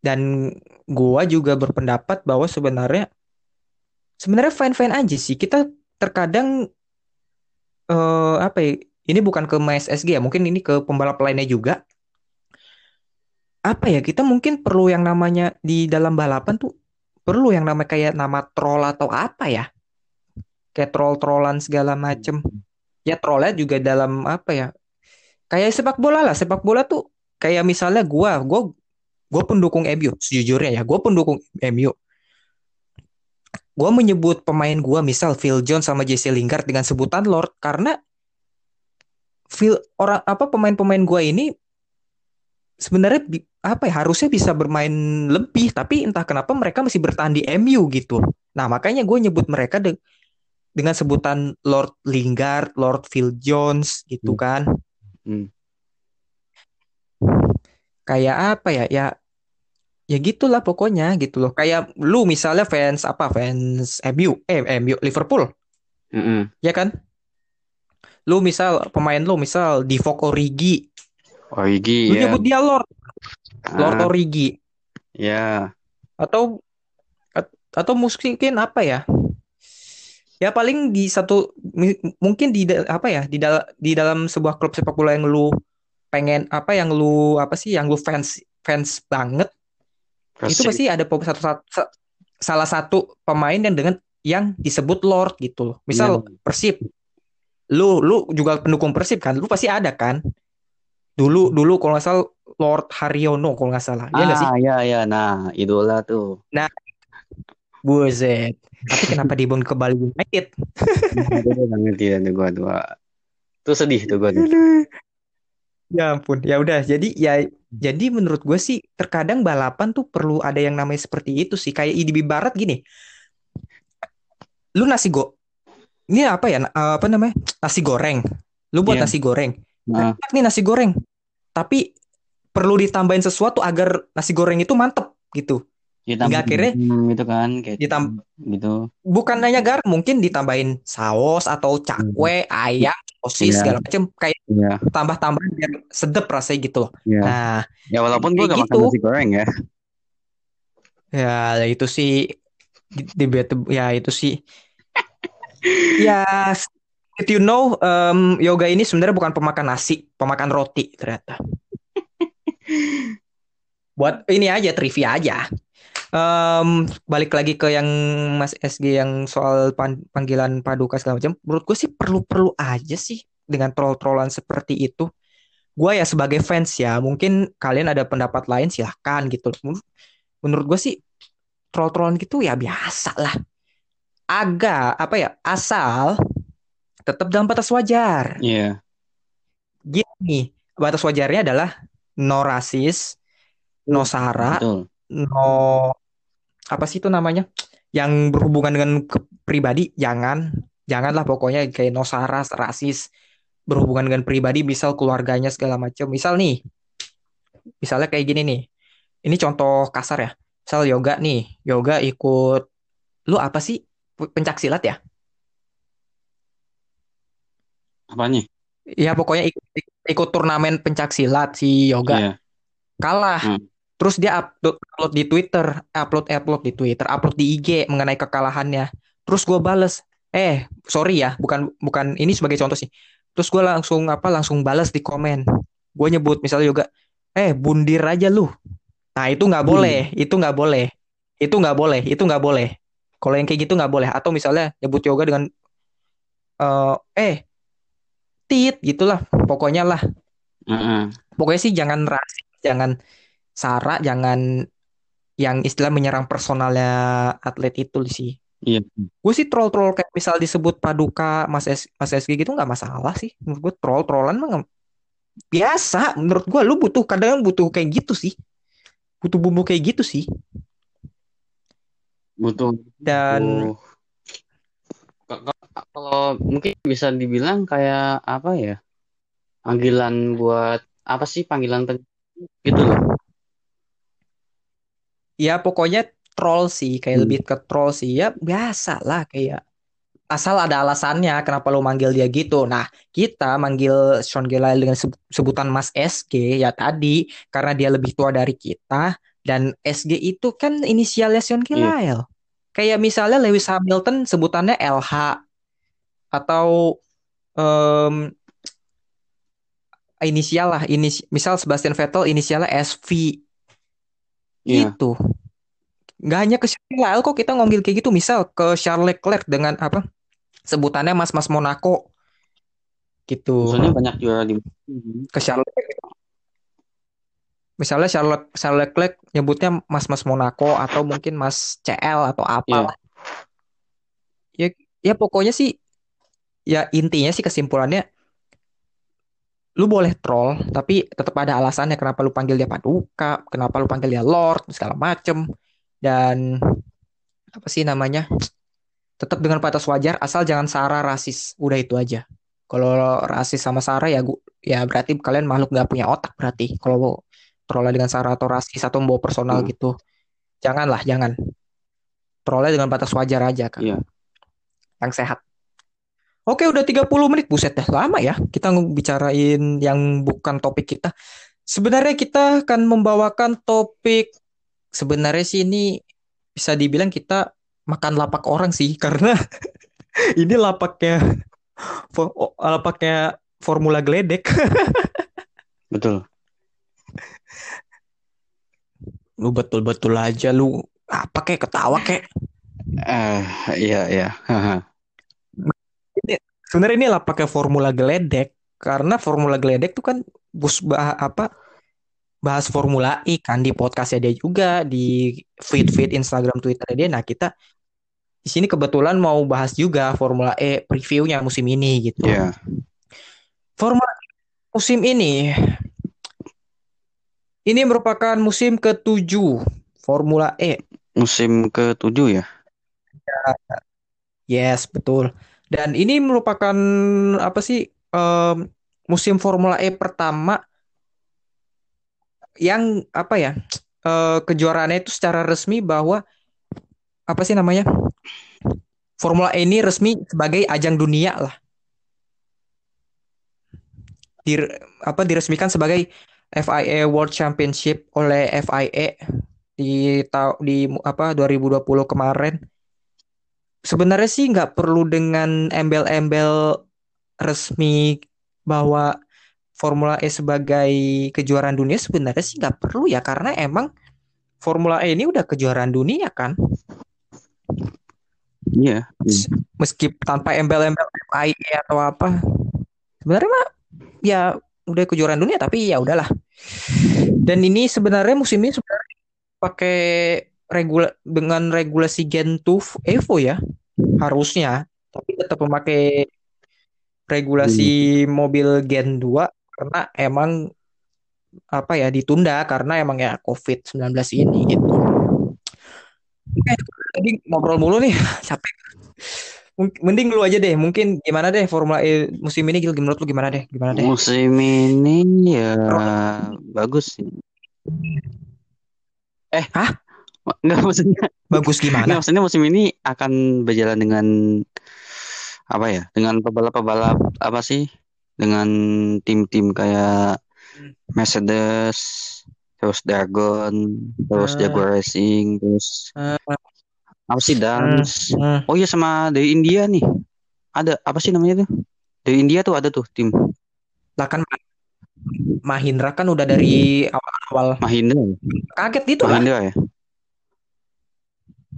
dan gua juga berpendapat bahwa sebenarnya sebenarnya fine-fine aja sih. Kita terkadang eh apa ya ini bukan ke Mas SG ya mungkin ini ke pembalap lainnya juga. Apa ya kita mungkin perlu yang namanya di dalam balapan tuh perlu yang namanya kayak nama troll atau apa ya? Kayak troll-trollan segala macem. Ya trollnya juga dalam apa ya? Kayak sepak bola lah. Sepak bola tuh kayak misalnya gua gua gua pendukung MU sejujurnya ya gua pendukung MU gua menyebut pemain gua misal Phil Jones sama Jesse Lingard dengan sebutan Lord karena Phil orang apa pemain-pemain gua ini sebenarnya apa ya harusnya bisa bermain lebih tapi entah kenapa mereka masih bertahan di MU gitu nah makanya gue nyebut mereka de- dengan sebutan Lord Lingard Lord Phil Jones gitu Hmm. kan Hmm. Kayak apa ya ya ya gitulah pokoknya gitu loh. Kayak lu misalnya fans apa fans MU eh MU Liverpool. Mm-mm. ya kan? Lu misal pemain lu misal Divock Origi. Origi lu ya nyebut dia Lord. Lord Ah, Origi. Ya atau at- atau mungkin apa ya? Ya paling di satu mungkin di apa ya? Di dalam di dalam sebuah klub sepak bola yang lu pengen apa yang lu apa sih yang lu fans fans banget itu Persib pasti ada satu, satu sa- salah satu pemain yang dengan yang disebut Lord gitu loh misal Iya. Persib lu lu juga pendukung Persib kan lu pasti ada kan dulu dulu kalau nggak salah Lord Haryono kalau nggak salah ya nggak sih ah ya ya nah idola tuh Nah, Buset. Tapi kenapa dibangun ke Bali United? Itu nggak ngerti ya dua. Itu sedih tuh gue. Aduh. Ya ampun. Ya udah. Jadi ya jadi menurut gue sih terkadang balapan tuh perlu ada yang namanya seperti itu sih. Kayak di barat gini. Lu nasi go. Ini apa ya? Apa namanya? Nasi goreng. Lu buat Iya. nasi goreng. Nah, Enak nih nasi goreng. Tapi perlu ditambahin sesuatu agar nasi goreng itu mantep gitu. ditambah Hingga akhirnya hmm, gitu kan kayak ditam gitu. bukan hanya garam, mungkin ditambahin saus atau cakwe, ayam, sosis Iya. segala macam kayak Iya, tambah-tambah biar sedep rasanya gitu loh. iya. Nah, Ya walaupun gue gak makan gitu. nasi goreng ya. Ya, itu sih di- debatable ya itu sih. Ya, if you know, em, yoga ini sebenarnya bukan pemakan nasi, pemakan roti ternyata. Buat ini aja trivia aja. Em, balik lagi ke yang Mas SG yang soal pan- panggilan paduka segala macam. Menurut gue sih perlu-perlu aja sih dengan troll-trollan seperti itu. Gue ya sebagai fans ya, mungkin kalian ada pendapat lain silahkan gitu. Menurut, menurut gue sih troll-trollan gitu ya biasa lah. Agak apa ya, asal tetap dalam batas wajar. Iya. Gini, batas wajarnya adalah no rasis, no sara, Betul. No apa sih itu namanya? Yang berhubungan dengan pribadi? Jangan. Janganlah pokoknya kayak no sara rasis. Berhubungan dengan pribadi misal keluarganya segala macam misal nih misalnya kayak gini nih. Ini contoh kasar ya. Misal yoga nih yoga ikut lu apa sih? Pencak silat ya? Apanya? ya pokoknya ikut, ikut turnamen pencak silat si yoga. Iya. kalah. Hmm. Terus dia upload, upload di Twitter, upload upload di Twitter, upload di IG mengenai kekalahannya. Terus gue bales, eh sorry ya, bukan bukan ini sebagai contoh sih. Terus gue langsung apa langsung bales di komen. Gue nyebut misalnya juga, eh bundir aja lu. Nah itu nggak boleh, itu nggak boleh, itu nggak boleh, itu nggak boleh. Kalau yang kayak gitu nggak boleh. Atau misalnya nyebut yoga dengan eh eh tit gitulah, pokoknya lah. Heeh. Pokoknya sih jangan rasis, jangan sara, jangan yang istilah menyerang personalnya atlet itu sih. Iya. Gue sih troll-troll kayak misal disebut Paduka, Mas S, Mas SG gitu nggak masalah sih. Menurut gue troll-trollan mah biasa. Menurut gue lu butuh kadang butuh kayak gitu sih. Butuh bumbu kayak gitu sih. Butuh. Dan butuh- Kalau mungkin bisa dibilang kayak apa ya? Panggilan buat apa sih panggilan gitu loh. Ya pokoknya troll sih, kayak Hmm. lebih ke troll sih. Ya biasa lah kayak asal ada alasannya kenapa lu manggil dia gitu. Nah, kita manggil Sean Gelael dengan seb- sebutan Mas SG ya tadi karena dia lebih tua dari kita dan SG itu kan inisialnya Sean Gelael. Kayak misalnya Lewis Hamilton sebutannya LH atau em, inisial lah, inis misal Sebastian Vettel inisialnya SV Iya. gitu. Nggak hanya ke Gelael kok kita ngomongin kayak gitu. Misal ke Charles Leclerc dengan apa? Sebutannya Mas-Mas Monaco gitu. Maksudnya banyak juara di Ke Charles Misalnya Charlotte Charles Leclerc nyebutnya Mas-Mas Monaco atau mungkin Mas CL atau apa. Ya ya pokoknya sih ya intinya sih kesimpulannya lu boleh troll tapi tetap ada alasannya kenapa lu panggil dia Paduka, kenapa lu panggil dia Lord segala macem. Dan apa sih namanya tetap dengan batas wajar asal jangan sara rasis. Udah itu aja. Kalau rasis sama sara ya gua ya berarti kalian makhluk nggak punya otak berarti. Kalau trollnya dengan sara atau rasis atau membawa personal Hmm. gitu janganlah jangan. Trollnya dengan batas wajar aja kan Iya. yang sehat Oke udah 30 menit buset dah lama ya kita ngebicarain yang bukan topik kita sebenarnya kita akan membawakan topik sebenarnya sih ini bisa dibilang kita makan lapak orang sih karena ini lapaknya lapaknya formula geledek Betul. lu betul-betul aja lu apa kayak ketawa kayak Eh, iya iya. Sebenarnya ini lapaknya formula geledek karena formula geledek tuh kan bus bah apa bahas Formula E kan di podcastnya dia juga di feed feed Instagram Twitter dia. Nah kita di sini kebetulan mau bahas juga Formula E previewnya musim ini gitu. Iya. Formula E musim ini ini merupakan musim ketujuh Formula E. Musim ke-7 ya. Yes, betul. Dan ini merupakan apa sih em, musim Formula E pertama yang apa ya eh, kejuaraannya itu secara resmi bahwa apa sih namanya Formula E ini resmi sebagai ajang dunia lah. Di, apa diresmikan sebagai FIA World Championship oleh FIA di di apa 2020 kemarin. Sebenarnya sih nggak perlu dengan embel-embel resmi bahwa Formula E sebagai kejuaraan dunia sebenarnya sih nggak perlu ya karena emang Formula E ini udah kejuaraan dunia kan? Iya. meski tanpa embel-embel FIA atau apa. Sebenarnya mah ya udah kejuaraan dunia tapi ya udahlah. Dan ini sebenarnya musim ini sebenarnya pakai regula dengan regulasi Gen 2 Evo ya harusnya tapi tetap memakai regulasi mobil Gen 2 karena emang apa ya ditunda karena emang ya COVID-19 ini gitu. Oke, tadi ngobrol mulu nih, capek. Mending lu aja deh, mungkin gimana deh Formula E musim ini Gil, menurut lu gimana deh? Gimana deh? Musim ini ya bagus sih. Eh, Hah? Enggak maksudnya, Bagus gimana? maksudnya musim ini akan berjalan dengan apa ya? Dengan pebalap-pebalap apa sih? Dengan tim-tim kayak Mercedes, terus Dragon, terus Hmm. Jaguar Racing, terus Hmm, apa sih Dance? hmm. Oh iya sama dari India nih. Ada apa sih namanya tuh? Dari India tuh ada tuh tim Lah kan Mahindra kan udah dari awal-awal Mahindra. kaget gitu lah. Mahindra ya?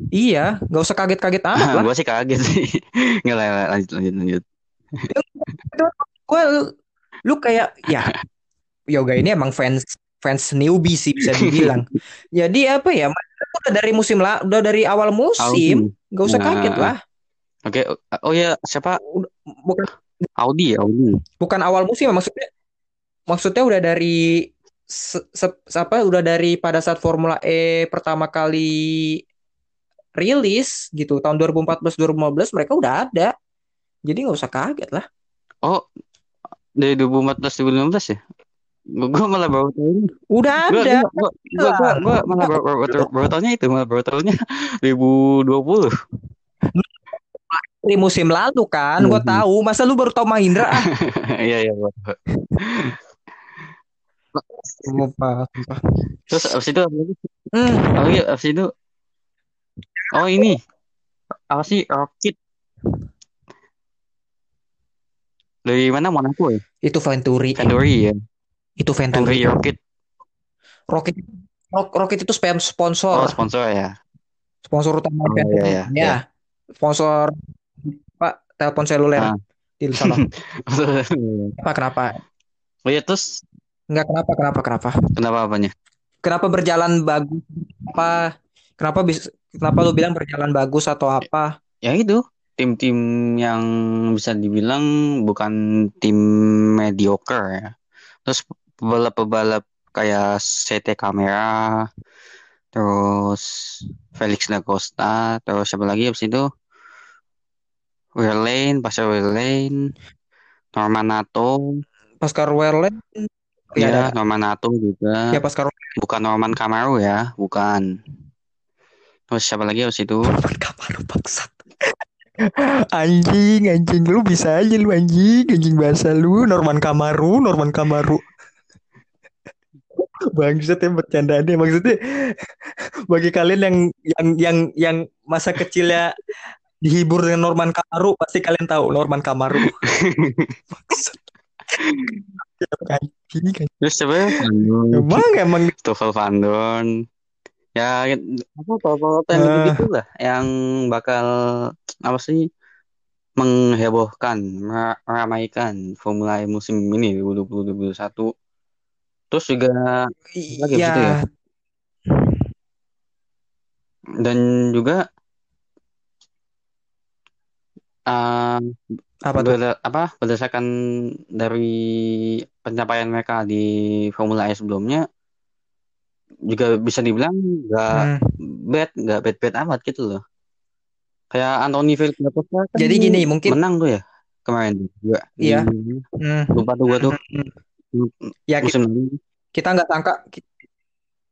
Iya, nggak usah kaget-kaget amat lah. Gue sih kaget sih. Nggak lah, lanjut lanjut lanjut. Gue lu kayak ya yoga ini emang fans fans newbie sih bisa dibilang. Jadi apa ya? Udah dari musim lah, udah dari awal musim, nggak usah Nah, kaget lah. Oke, oh ya siapa? Bukan Audi ya, Audi. bukan awal musim maksudnya maksudnya udah dari se, se- apa udah dari pada saat Formula E pertama kali rilis gitu tahun 2014 2015 mereka udah ada jadi nggak usah kaget lah Oh, dari 2014 2015 ya? Gue malah baru tahu ini. udah Gue ada gue gue gue gue malah baru baru baru, baru tahunya itu malah baru tahunya 2020. dari musim lalu kan gue Mhm. tahu masa lu baru tahu Mahindra ah Iya iya. gua- Sumpah, sumpah. Terus abis itu apa lagi? Hmm, Oh iya abis itu. Oh ini apa sih Rocket dari mana Monaco ya? itu Venturi Venturi ya. itu Venturi Venturi Rocket. Rocket Rock- Rocket itu spam Oh sponsor sponsor ya. sponsor utama Oh, Venturi iya, iya, ya iya. sponsor Pak telepon seluler Ah. di sana Apa kenapa? Oh iya terus Enggak kenapa kenapa kenapa? kenapa apanya? Kenapa berjalan bagus? Apa? Kenapa bisa kenapa lu bilang berjalan bagus atau apa? Ya itu tim-tim yang bisa dibilang bukan tim mediocre ya. Terus pebalap-pebalap kayak CT Kamera, terus Felix da Costa, terus siapa lagi abis itu? Weirlane, Pascal Weirlane, Norman Nato, Pascal Wehrlein ya, ya ada. Norman Nato juga, ya Pascal bukan Norman Kamaru ya, bukan. Terus siapa lagi abis itu? Norman Kamaru bangsat. anjing, anjing lu bisa aja lu anjing, anjing bahasa lu Norman Kamaru, Norman Kamaru. Bangsat ya bercandaannya maksudnya bagi kalian yang yang yang yang masa kecilnya dihibur dengan Norman Kamaru pasti kalian tahu Norman Kamaru. Terus siapa? Emang emang Stoffel Van Dorn ya apa yang Ah. begitu lah yang bakal apa sih menghebohkan mer- meramaikan Formula E musim ini 2020 2021 Terus juga lagi ya ya. Dan juga uh, apa tuh? berda- apa berdasarkan dari pencapaian mereka di Formula E sebelumnya juga bisa dibilang nggak Hmm. bad nggak bad bad amat gitu loh kayak Anthony Felix kan Jadi gini, mungkin menang tuh ya kemarin juga Iya. Hmm. lupa tuh gua tuh Hmm. Ya kita musim lalu kita nggak sangka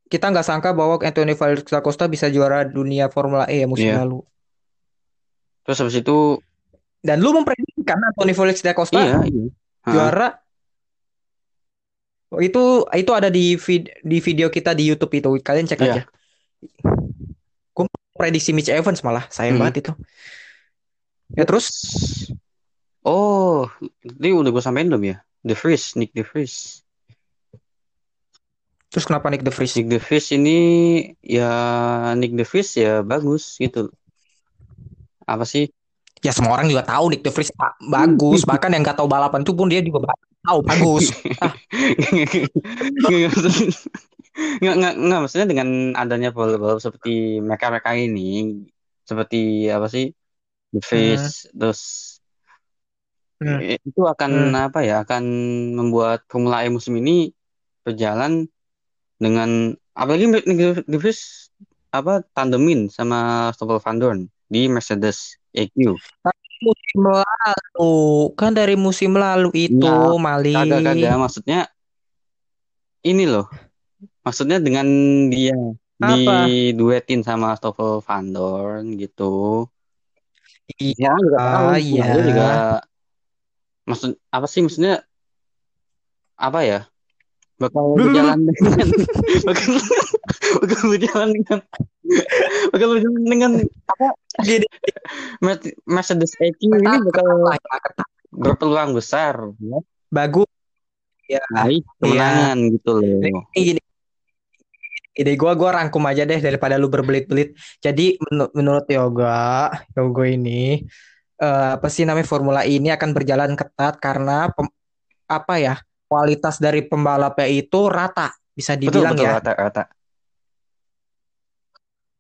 kita nggak sangka bahwa Anthony Felix Costa bisa juara dunia Formula E ya musim Iya. lalu. terus habis itu Dan lu memprediksikan Anthony Felix da Costa iya iya Ha, juara itu itu ada di vid- di video kita di YouTube itu kalian cek Iya. aja. Gue prediksi Mitch Evans malah sayang Hmm. banget itu. Ya terus oh ini udah gua sampein belum ya The Vries Nick The Vries terus kenapa Nick De Vries? Nick De Vries ini ya Nick De Vries ya bagus gitu apa sih Ya semua orang juga tahu Nick De Vries ba- bagus bahkan yang nggak tahu balapan itu pun dia juga ba- tahu bagus. Ah, nggak maksudnya nggak maksudnya dengan adanya balap-balap seperti mereka mereka ini seperti apa sih The Face terus Hmm. itu akan apa ya akan membuat Formula E musim ini berjalan dengan apalagi The Face apa tandemin sama Stoffel Van Dorn di Mercedes EQ musim lalu. Kan dari musim lalu itu Nggak, Mali. kagak kagak. Maksudnya ini loh. Maksudnya dengan dia Apa? diduetin sama Stoffel Van Dorn gitu. Iya, ya juga ah, iya. Juga maksud apa sih maksudnya? Apa ya? Bakal berjalan dengan bakal bakal berjalan dengan bakal berjalan dengan apa Gini, Mer- Mercedes EQ ini bakal ya, berpeluang besar ya Bagus. Ya. naik kemenangan gitu loh Ini gini. Ide gua gua rangkum aja deh daripada lu berbelit-belit. Jadi menur- menurut Yoga, Yoga ini eh, apa sih namanya Formula E ini akan berjalan ketat karena pem- apa ya? Kualitas dari pembalapnya itu rata, bisa betul dibilang betul ya. rata-rata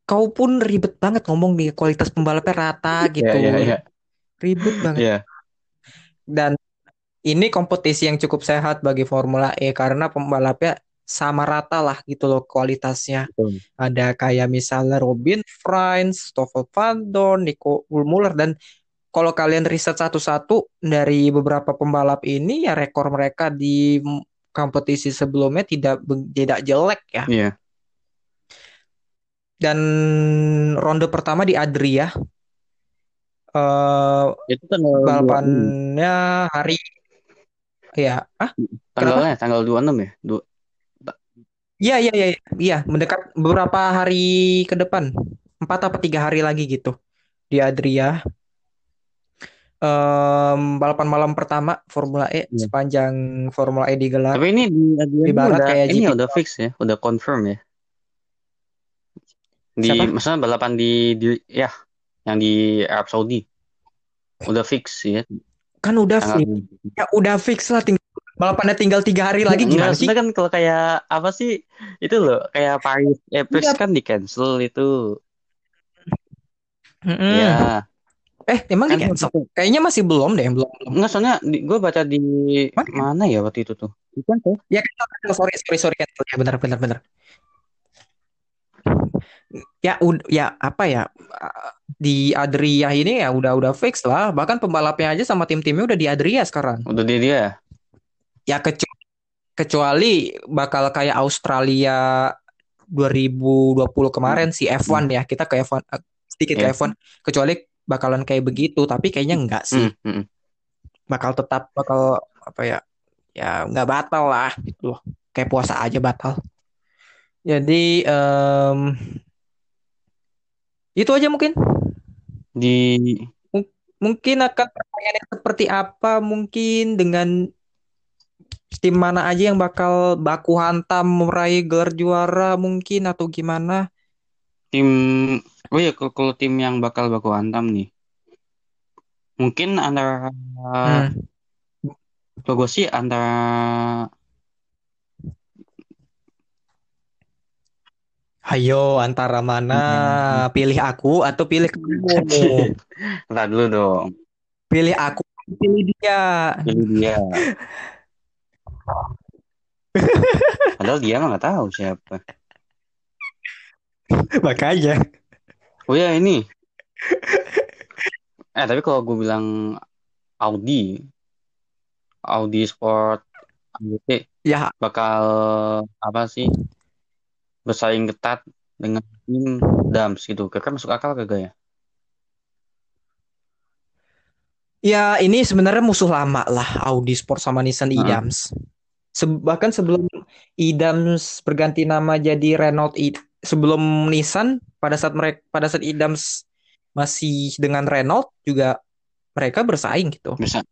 Kau pun ribet banget ngomong nih kualitas pembalapnya rata gitu. Iya, iya, iya. Ribet banget. Iya. Dan ini kompetisi yang cukup sehat bagi Formula E karena pembalapnya sama rata lah gitu loh kualitasnya. Betul. Ada kayak misalnya Robin Frijns, Stoffel Van Dorn, Nico Muller dan kalau kalian riset satu-satu dari beberapa pembalap ini ya rekor mereka di kompetisi sebelumnya tidak tidak jelek ya. Iya. Dan ronde pertama di Adria eh Itu tanggal 26. balapannya hari ya ah Tanggalnya tanggal 26 ya? Du Iya, iya, iya, iya, mendekat beberapa hari ke depan, empat apa tiga hari lagi gitu di Adria. Em, balapan malam pertama Formula E Iya. sepanjang Formula E digelar. Tapi ini di Adrian Ibarat udah kayak ini GP. ya udah fix ya, udah confirm ya. Di Siapa? maksudnya balapan di, di ya yang di Arab Saudi. Udah fix ya. Kan udah fix, ya udah fix lah. Ting balapannya tinggal tiga hari lagi gimana sih? sebenarnya kan kalau kayak apa sih itu loh kayak Paris eh Paris Iya. kan di cancel itu Mm-mm. ya Eh, emang di kan cancel? waktu itu- Kayaknya masih belum deh, belum. belum. enggak soalnya gue baca di Mana? mana ya waktu itu tuh di cancel Ya cancel, cancel. Sorry, sorry, sorry, cancel. Ya benar, benar, benar. Ya, ya apa ya di Adria ini ya udah udah fix lah. Bahkan pembalapnya aja sama tim-timnya udah di Adria sekarang. udah dia dia Ya kecu- kecuali bakal kayak Australia 2020 kemarin si F1 ya. Kita ke F1 eh, sedikit ke Iya. F1. Kecuali bakalan kayak begitu, tapi kayaknya enggak sih. Hmm, hmm, hmm. Bakal tetap bakal apa ya? Ya nggak batal lah gitu loh. Kayak puasa aja batal. Jadi em, itu aja mungkin. di Mungkin akan pertanyaannya seperti apa mungkin dengan tim mana aja yang bakal baku hantam meraih gelar juara mungkin atau gimana? tim oh ya kalau kalau tim yang bakal baku hantam nih mungkin antara Hmm. kalau gue sih antara Ayo, antara mana? Hmm. Pilih aku atau pilih kamu? Entar dulu dong. Pilih aku, pilih dia. Pilih dia. Padahal dia mah nggak tahu siapa. Makanya. Oh ya ini. Eh tapi kalau gue bilang Audi, Audi Sport AGT Ya, bakal apa sih bersaing ketat dengan tim Dams gitu. Kira masuk akal kagak ya? ya ini sebenarnya musuh lama lah Audi Sport sama Nissan Heeh. Idams. Se- bahkan sebelum Idams berganti nama jadi Renault I sebelum Nissan pada saat mereka pada saat Idams masih dengan Renault juga mereka bersaing gitu. Bisa.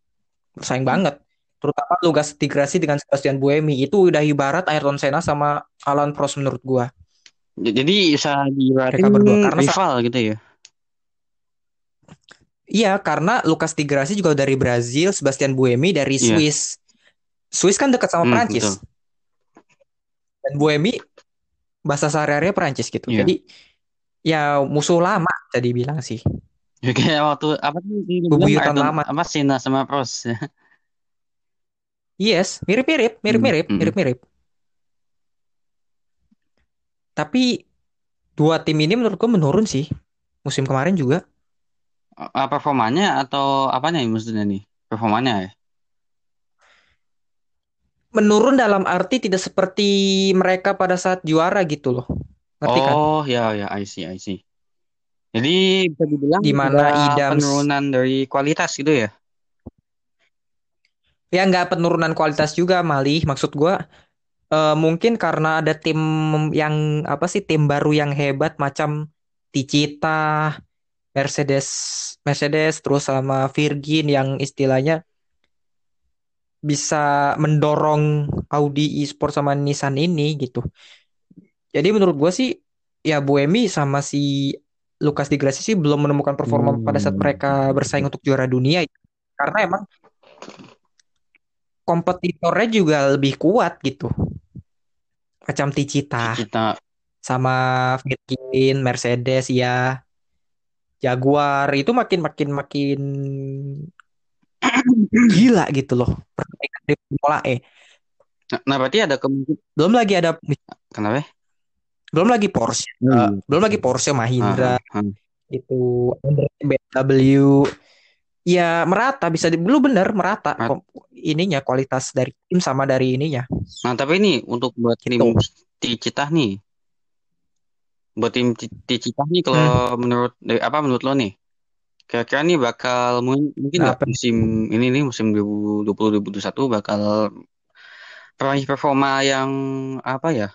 Bersaing banget. Terutama Lucas Di Grassi dengan Sebastian Buemi itu udah ibarat Ayrton Senna sama Alan Prost menurut gua. Jadi bisa Mereka berdua karena rival gitu ya. Iya, karena Lucas Di Grassi juga dari Brazil, Sebastian Buemi dari Iya. Swiss. Swiss kan dekat sama Hmm, Prancis. betul. Dan Buemi bahasa sehari-harinya Prancis gitu. Iya. Jadi ya musuh lama bisa dibilang sih. Ya, kayak waktu apa tuh Bebuyutan Ayrton- lama. apa Senna sama Prost ya. Yes, mirip-mirip, mirip-mirip, Hmm, hmm. mirip-mirip. Tapi dua tim ini menurut gue menurun sih musim kemarin juga. Ah, performanya atau apanya nih maksudnya nih? Performanya ya? Menurun dalam arti tidak seperti mereka pada saat juara gitu loh. Ngerti kan? Oh, ya ya I see, I see. Jadi bisa dibilang Di mana penurunan dari kualitas gitu ya? Ya nggak penurunan kualitas juga malih. Maksud gua eh, mungkin karena ada tim yang apa sih tim baru yang hebat macam Ticita, Mercedes, Mercedes terus sama Virgin yang istilahnya bisa mendorong Audi e-sport sama Nissan ini gitu. Jadi menurut gua sih ya Buemi sama si Lucas Di Grassi sih belum menemukan performa Hmm. pada saat mereka bersaing untuk juara dunia. Karena emang kompetitornya juga lebih kuat gitu. Macam Ticita Kita sama Virgin, Mercedes ya. Jaguar itu makin makin makin gila gitu loh. Persaingan di Formula E. nah, nah, berarti ada kemungkinan Belum lagi ada kenapa? belum lagi Porsche, Hmm. belum lagi Porsche Mahindra Ah, ah. itu BMW ya merata bisa di, belum bener merata Merata. kom- ininya kualitas dari tim sama dari ininya Nah, tapi ini untuk buat tim Gitu. Ticitah nih. Buat tim Ci- Ticitah nih kalau menurut dari apa menurut lo nih? Kira-kira nih bakal mungkin Apa? musim ini nih musim 2020 2021 bakal peraih performa yang apa ya?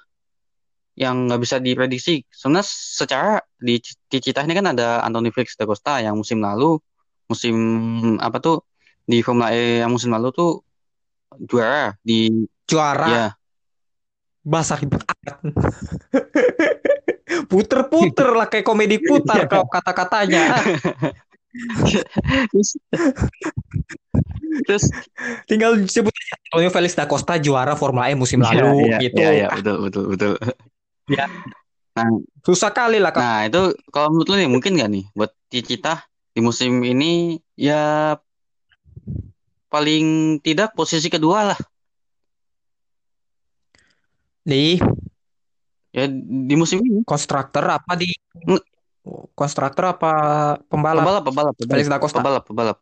Yang nggak bisa diprediksi. Soalnya secara di Ci- Ticitah ini kan ada Anthony Felix da Costa yang musim lalu musim apa tuh di Formula E yang musim lalu tuh juara di juara? Ya bahasa ribet amat puter-puter lah kayak komedi putar kalau kata-katanya. Terus? Terus? Tinggal disebut Antonio Felix da Costa juara Formula E musim lalu Iya, iya, gitu. iya, iya, betul betul betul. Ya. nah susah kali lah nah itu kalau menurut lu nih mungkin nggak nih buat Cicita di musim ini ya paling tidak posisi kedua lah. Di? Ya di musim ini. Konstruktor apa di? Konstruktor apa pembalap? Pebalap Felix da pebalap Costa pebalap pebalap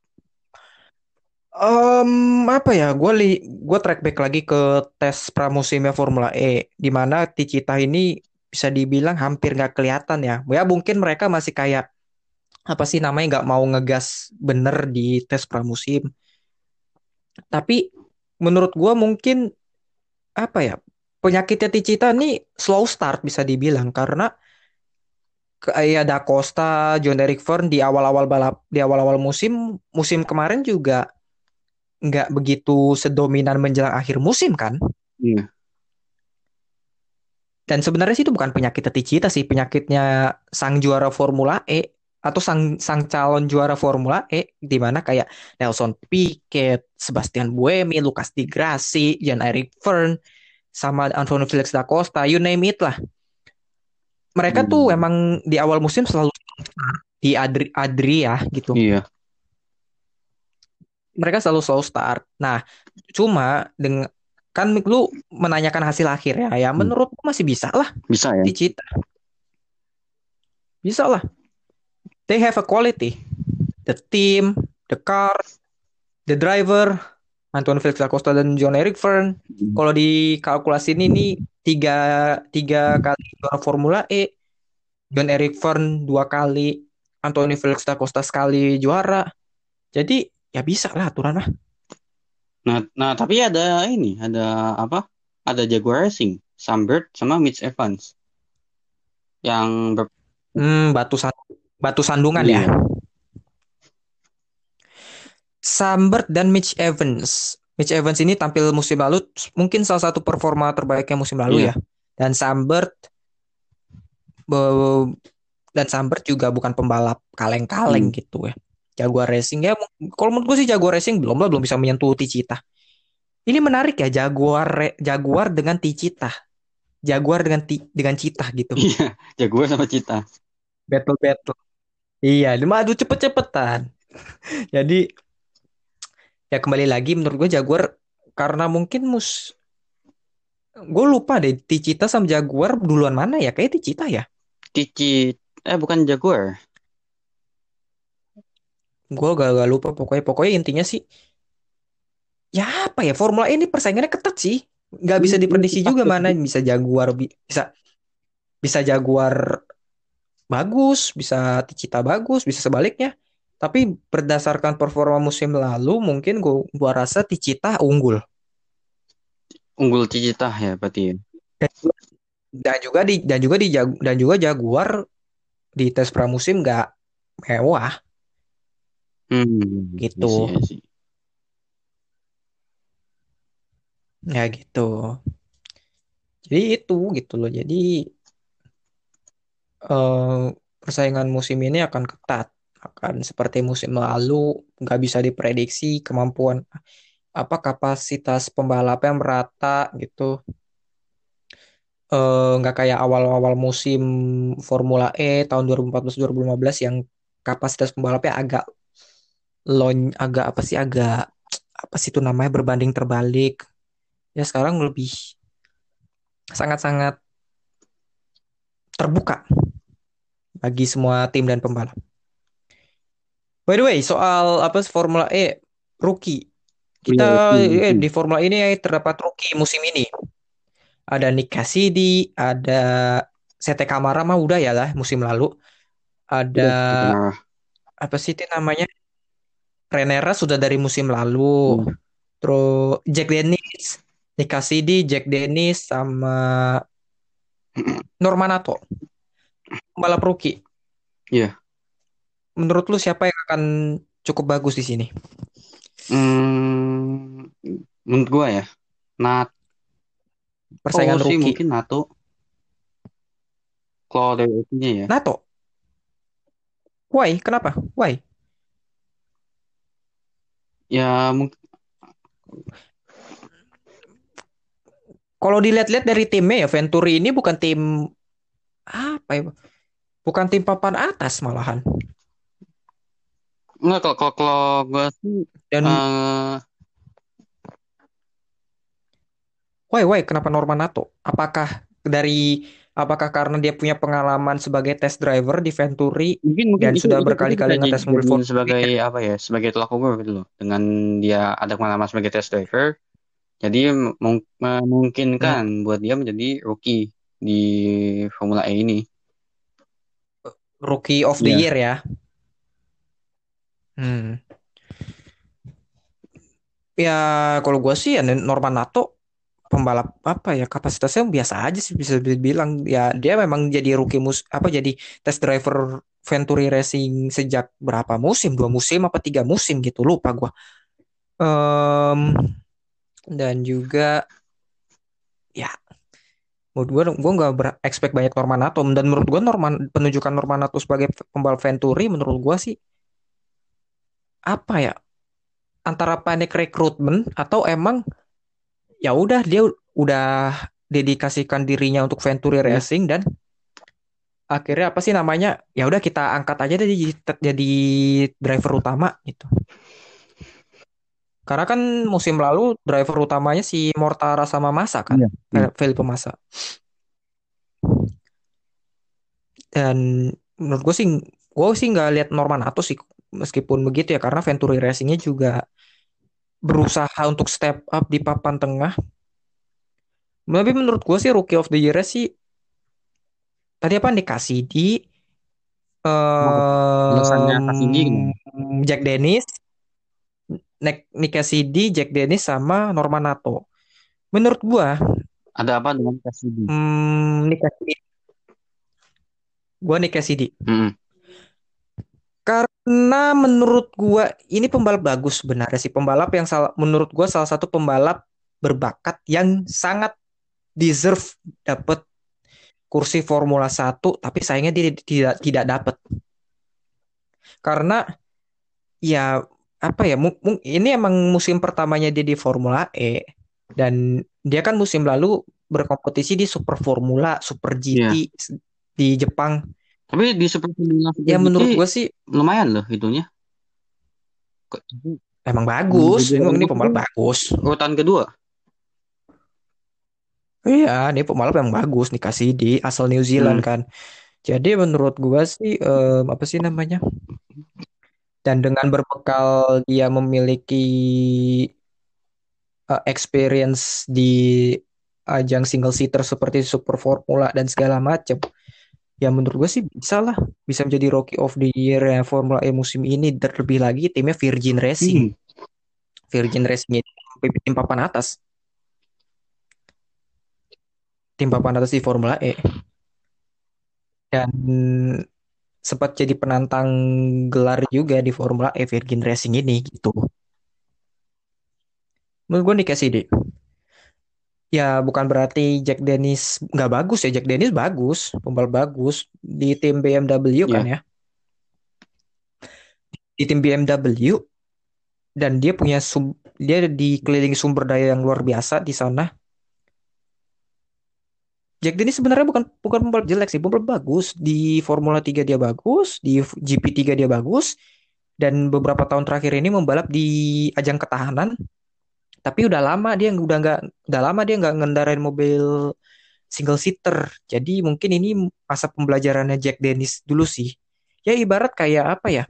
Em, apa ya? Gue li, gue track back lagi ke tes pramusimnya Formula E, di mana Ticita ini bisa dibilang hampir nggak kelihatan ya. Ya mungkin mereka masih kayak apa sih namanya nggak mau ngegas bener di tes pramusim. Tapi menurut gue mungkin apa ya penyakitnya Ticita nih slow start bisa dibilang karena kayak Da Costa, John Derek Fern di awal-awal balap di awal-awal musim musim kemarin juga nggak begitu sedominan menjelang akhir musim kan? Iya. Dan sebenarnya sih itu bukan penyakit Ticita sih, penyakitnya sang juara Formula E atau sang sang calon juara Formula E di mana kayak Nelson Piquet, Sebastian Buemi, Lucas Di Grassi, Jan Eric Fern, sama Antonio Felix da Costa, you name it lah. mereka Hmm. tuh emang di awal musim selalu di Adri, Adri ya gitu. Iya. Mereka selalu slow start. Nah, cuma dengan kan lu menanyakan hasil akhir ya, ya Hmm. menurutku masih bisa lah Bisa ya. di Cita. Bisa lah. They have a quality. The team, the car, the driver, Anton Felix Acosta dan John Eric Verne. Hmm. Kalau dikalkulasin ini tiga tiga kali juara Formula E, John Eric Verne dua kali, Anthony Felix da Costa sekali juara. Jadi ya bisa lah aturan lah. Nah, nah tapi ada ini, ada apa? Ada Jaguar Racing, Sunbird sama Mitch Evans. Yang ber... Hmm, batu san- batu sandungan ya. Iya. Sambert dan Mitch Evans. Mitch Evans ini tampil musim lalu mungkin salah satu performa terbaiknya musim lalu Iya. ya. Dan Sambert be- dan Sambert juga bukan pembalap kaleng-kaleng Hmm. gitu ya. Jaguar Racing ya kalau menurut gue sih Jaguar Racing belum lah belum bisa menyentuh Ticita. Ini menarik ya Jaguar Jaguar dengan Ticita. Jaguar dengan ti- dengan Cita gitu. Iya, Jaguar sama Cita. Battle battle. Iya, cuma adu cepet-cepetan. Jadi ya kembali lagi menurut gue Jaguar karena mungkin mus gue lupa deh Ticita sama Jaguar duluan mana ya? Kayak Ticita ya? Cici, eh bukan Jaguar. gue gak, gak lupa pokoknya. Pokoknya intinya sih ya apa ya Formula E ini persaingannya ketat sih. Nggak bisa diprediksi ini juga mana bisa Jaguar bi- bisa bisa Jaguar bagus bisa Ticita bagus bisa sebaliknya tapi berdasarkan performa musim lalu mungkin gua gua rasa Ticita unggul Unggul Cicita ya berarti. dan juga dan juga di dan juga di dan juga Jaguar di tes pramusim nggak mewah Hmm, Gitu. sih. ya gitu jadi itu gitu loh jadi eh, persaingan musim ini akan ketat. Akan seperti musim lalu nggak bisa diprediksi kemampuan apa kapasitas pembalapnya merata gitu. Eh, nggak kayak awal-awal musim Formula E tahun 2014-2015 yang kapasitas pembalapnya agak lon agak apa sih agak apa sih itu namanya berbanding terbalik. Ya sekarang lebih sangat-sangat terbuka bagi semua tim dan pembalap. By the way, soal apa Formula E rookie. Kita Iya, iya, eh, iya. di Formula E ini terdapat rookie musim ini. Ada Nick Cassidy, ada Sete Kamara mah udah ya lah musim lalu. Ada Udah, apa sih itu namanya? Renera sudah dari musim lalu. Hmm. Terus Jack Dennis, Nick Cassidy, Jack Dennis sama Normanato. Pembalap rookie. Iya. Menurut lu siapa yang akan cukup bagus di sini? Hmm, menurut gua ya, Nato Persaingan sih rookie. mungkin Nato. Kalau dari itunya ya, Nato. Why? Kenapa? Why? ya mungkin Kalau dilihat-lihat dari timnya ya Venturi ini bukan tim apa ya? Bukan tim papan atas malahan. enggak kalau kalau, kalau sih Dan eh, why why kenapa Normanato? Apakah dari apakah karena dia punya pengalaman sebagai test driver di Venturi mungkin mungkin dan itu sudah berkali-kali ngetes mobil Formula sebagai apa ya, sebagai tolak ukur gitu loh. Dengan dia ada pengalaman sebagai test driver, jadi mem- Hmm. memungkinkan buat dia menjadi rookie di Formula E ini. Rookie of the Iya. year ya. Hmm. Ya kalau gue sih ya Normanato pembalap apa ya kapasitasnya biasa aja sih bisa dibilang ya dia memang jadi rookie mus apa jadi test driver Venturi Racing sejak berapa musim dua musim apa tiga musim gitu lupa gua Em, dan juga ya menurut gua gua nggak ber- expect banyak Normanato dan menurut gua Norman penunjukan Normanato sebagai pembalap Venturi menurut gua sih apa ya antara panic recruitment atau emang ya udah dia udah dedikasikan dirinya untuk Venturi Iya. Racing dan akhirnya apa sih namanya? Ya udah kita angkat aja deh jadi, jadi driver utama gitu. Karena kan musim lalu driver utamanya si Mortara sama Massa kan, Iya. Felipe Massa. Dan menurut gue sih, gue sih nggak lihat Norman Atos sih meskipun begitu ya karena Venturi Racingnya juga berusaha untuk step up di papan tengah. Tapi menurut gue sih Rookie of the Year sih tadi apa nih Cassidy, Cassidy em, gimana? Jack Dennis, Nick, Nick Cassidy, Jack Dennis sama Norman Nato. Menurut gua, Ada apa dengan Cassidy? hmm, Nick Cassidy, gua Nick Cassidy. Mm-mm. Karena menurut gua ini pembalap bagus sebenarnya sih pembalap yang salah menurut gua salah satu pembalap berbakat yang sangat deserve dapat kursi Formula 1 tapi sayangnya dia tidak tidak dapat. Karena ya apa ya ini emang musim pertamanya dia di Formula E dan dia kan musim lalu berkompetisi di Super Formula, Super GT di Jepang. Tapi di Super Formula Super Ya GT menurut gua sih lumayan loh itunya. Emang bagus, Jadi ini, pembalap bagus. Urutan kedua. Iya, ini pembalap yang bagus nih kasih di asal New Zealand Hmm. kan. Jadi menurut gua sih em, apa sih namanya? Dan dengan berbekal dia memiliki eh, experience di ajang single seater seperti Super Formula dan segala macam, ya menurut gue sih bisa lah, bisa menjadi Rookie of the Year ya Formula E musim ini. Terlebih lagi timnya Virgin Racing. Hmm. Virgin Racing itu tim papan atas. Tim papan atas di Formula E. Dan sempat jadi penantang gelar juga di Formula E Virgin Racing ini gitu. Menurut gue nih Cassidy. Ya bukan berarti Jack Dennis nggak bagus ya. Jack Dennis bagus, pembalap bagus di tim BMW kan ya. Di tim BMW dan dia punya sum- dia dikelilingi sumber daya yang luar biasa di sana. Jack Dennis sebenarnya bukan bukan pembalap jelek sih, pembalap bagus. Di Formula 3 dia bagus, di GP3 dia bagus dan beberapa tahun terakhir ini membalap di ajang ketahanan. Tapi udah lama dia udah nggak udah lama dia nggak ngendarain mobil single seater. Jadi mungkin ini masa pembelajarannya Jack Dennis dulu sih. Ya ibarat kayak apa ya?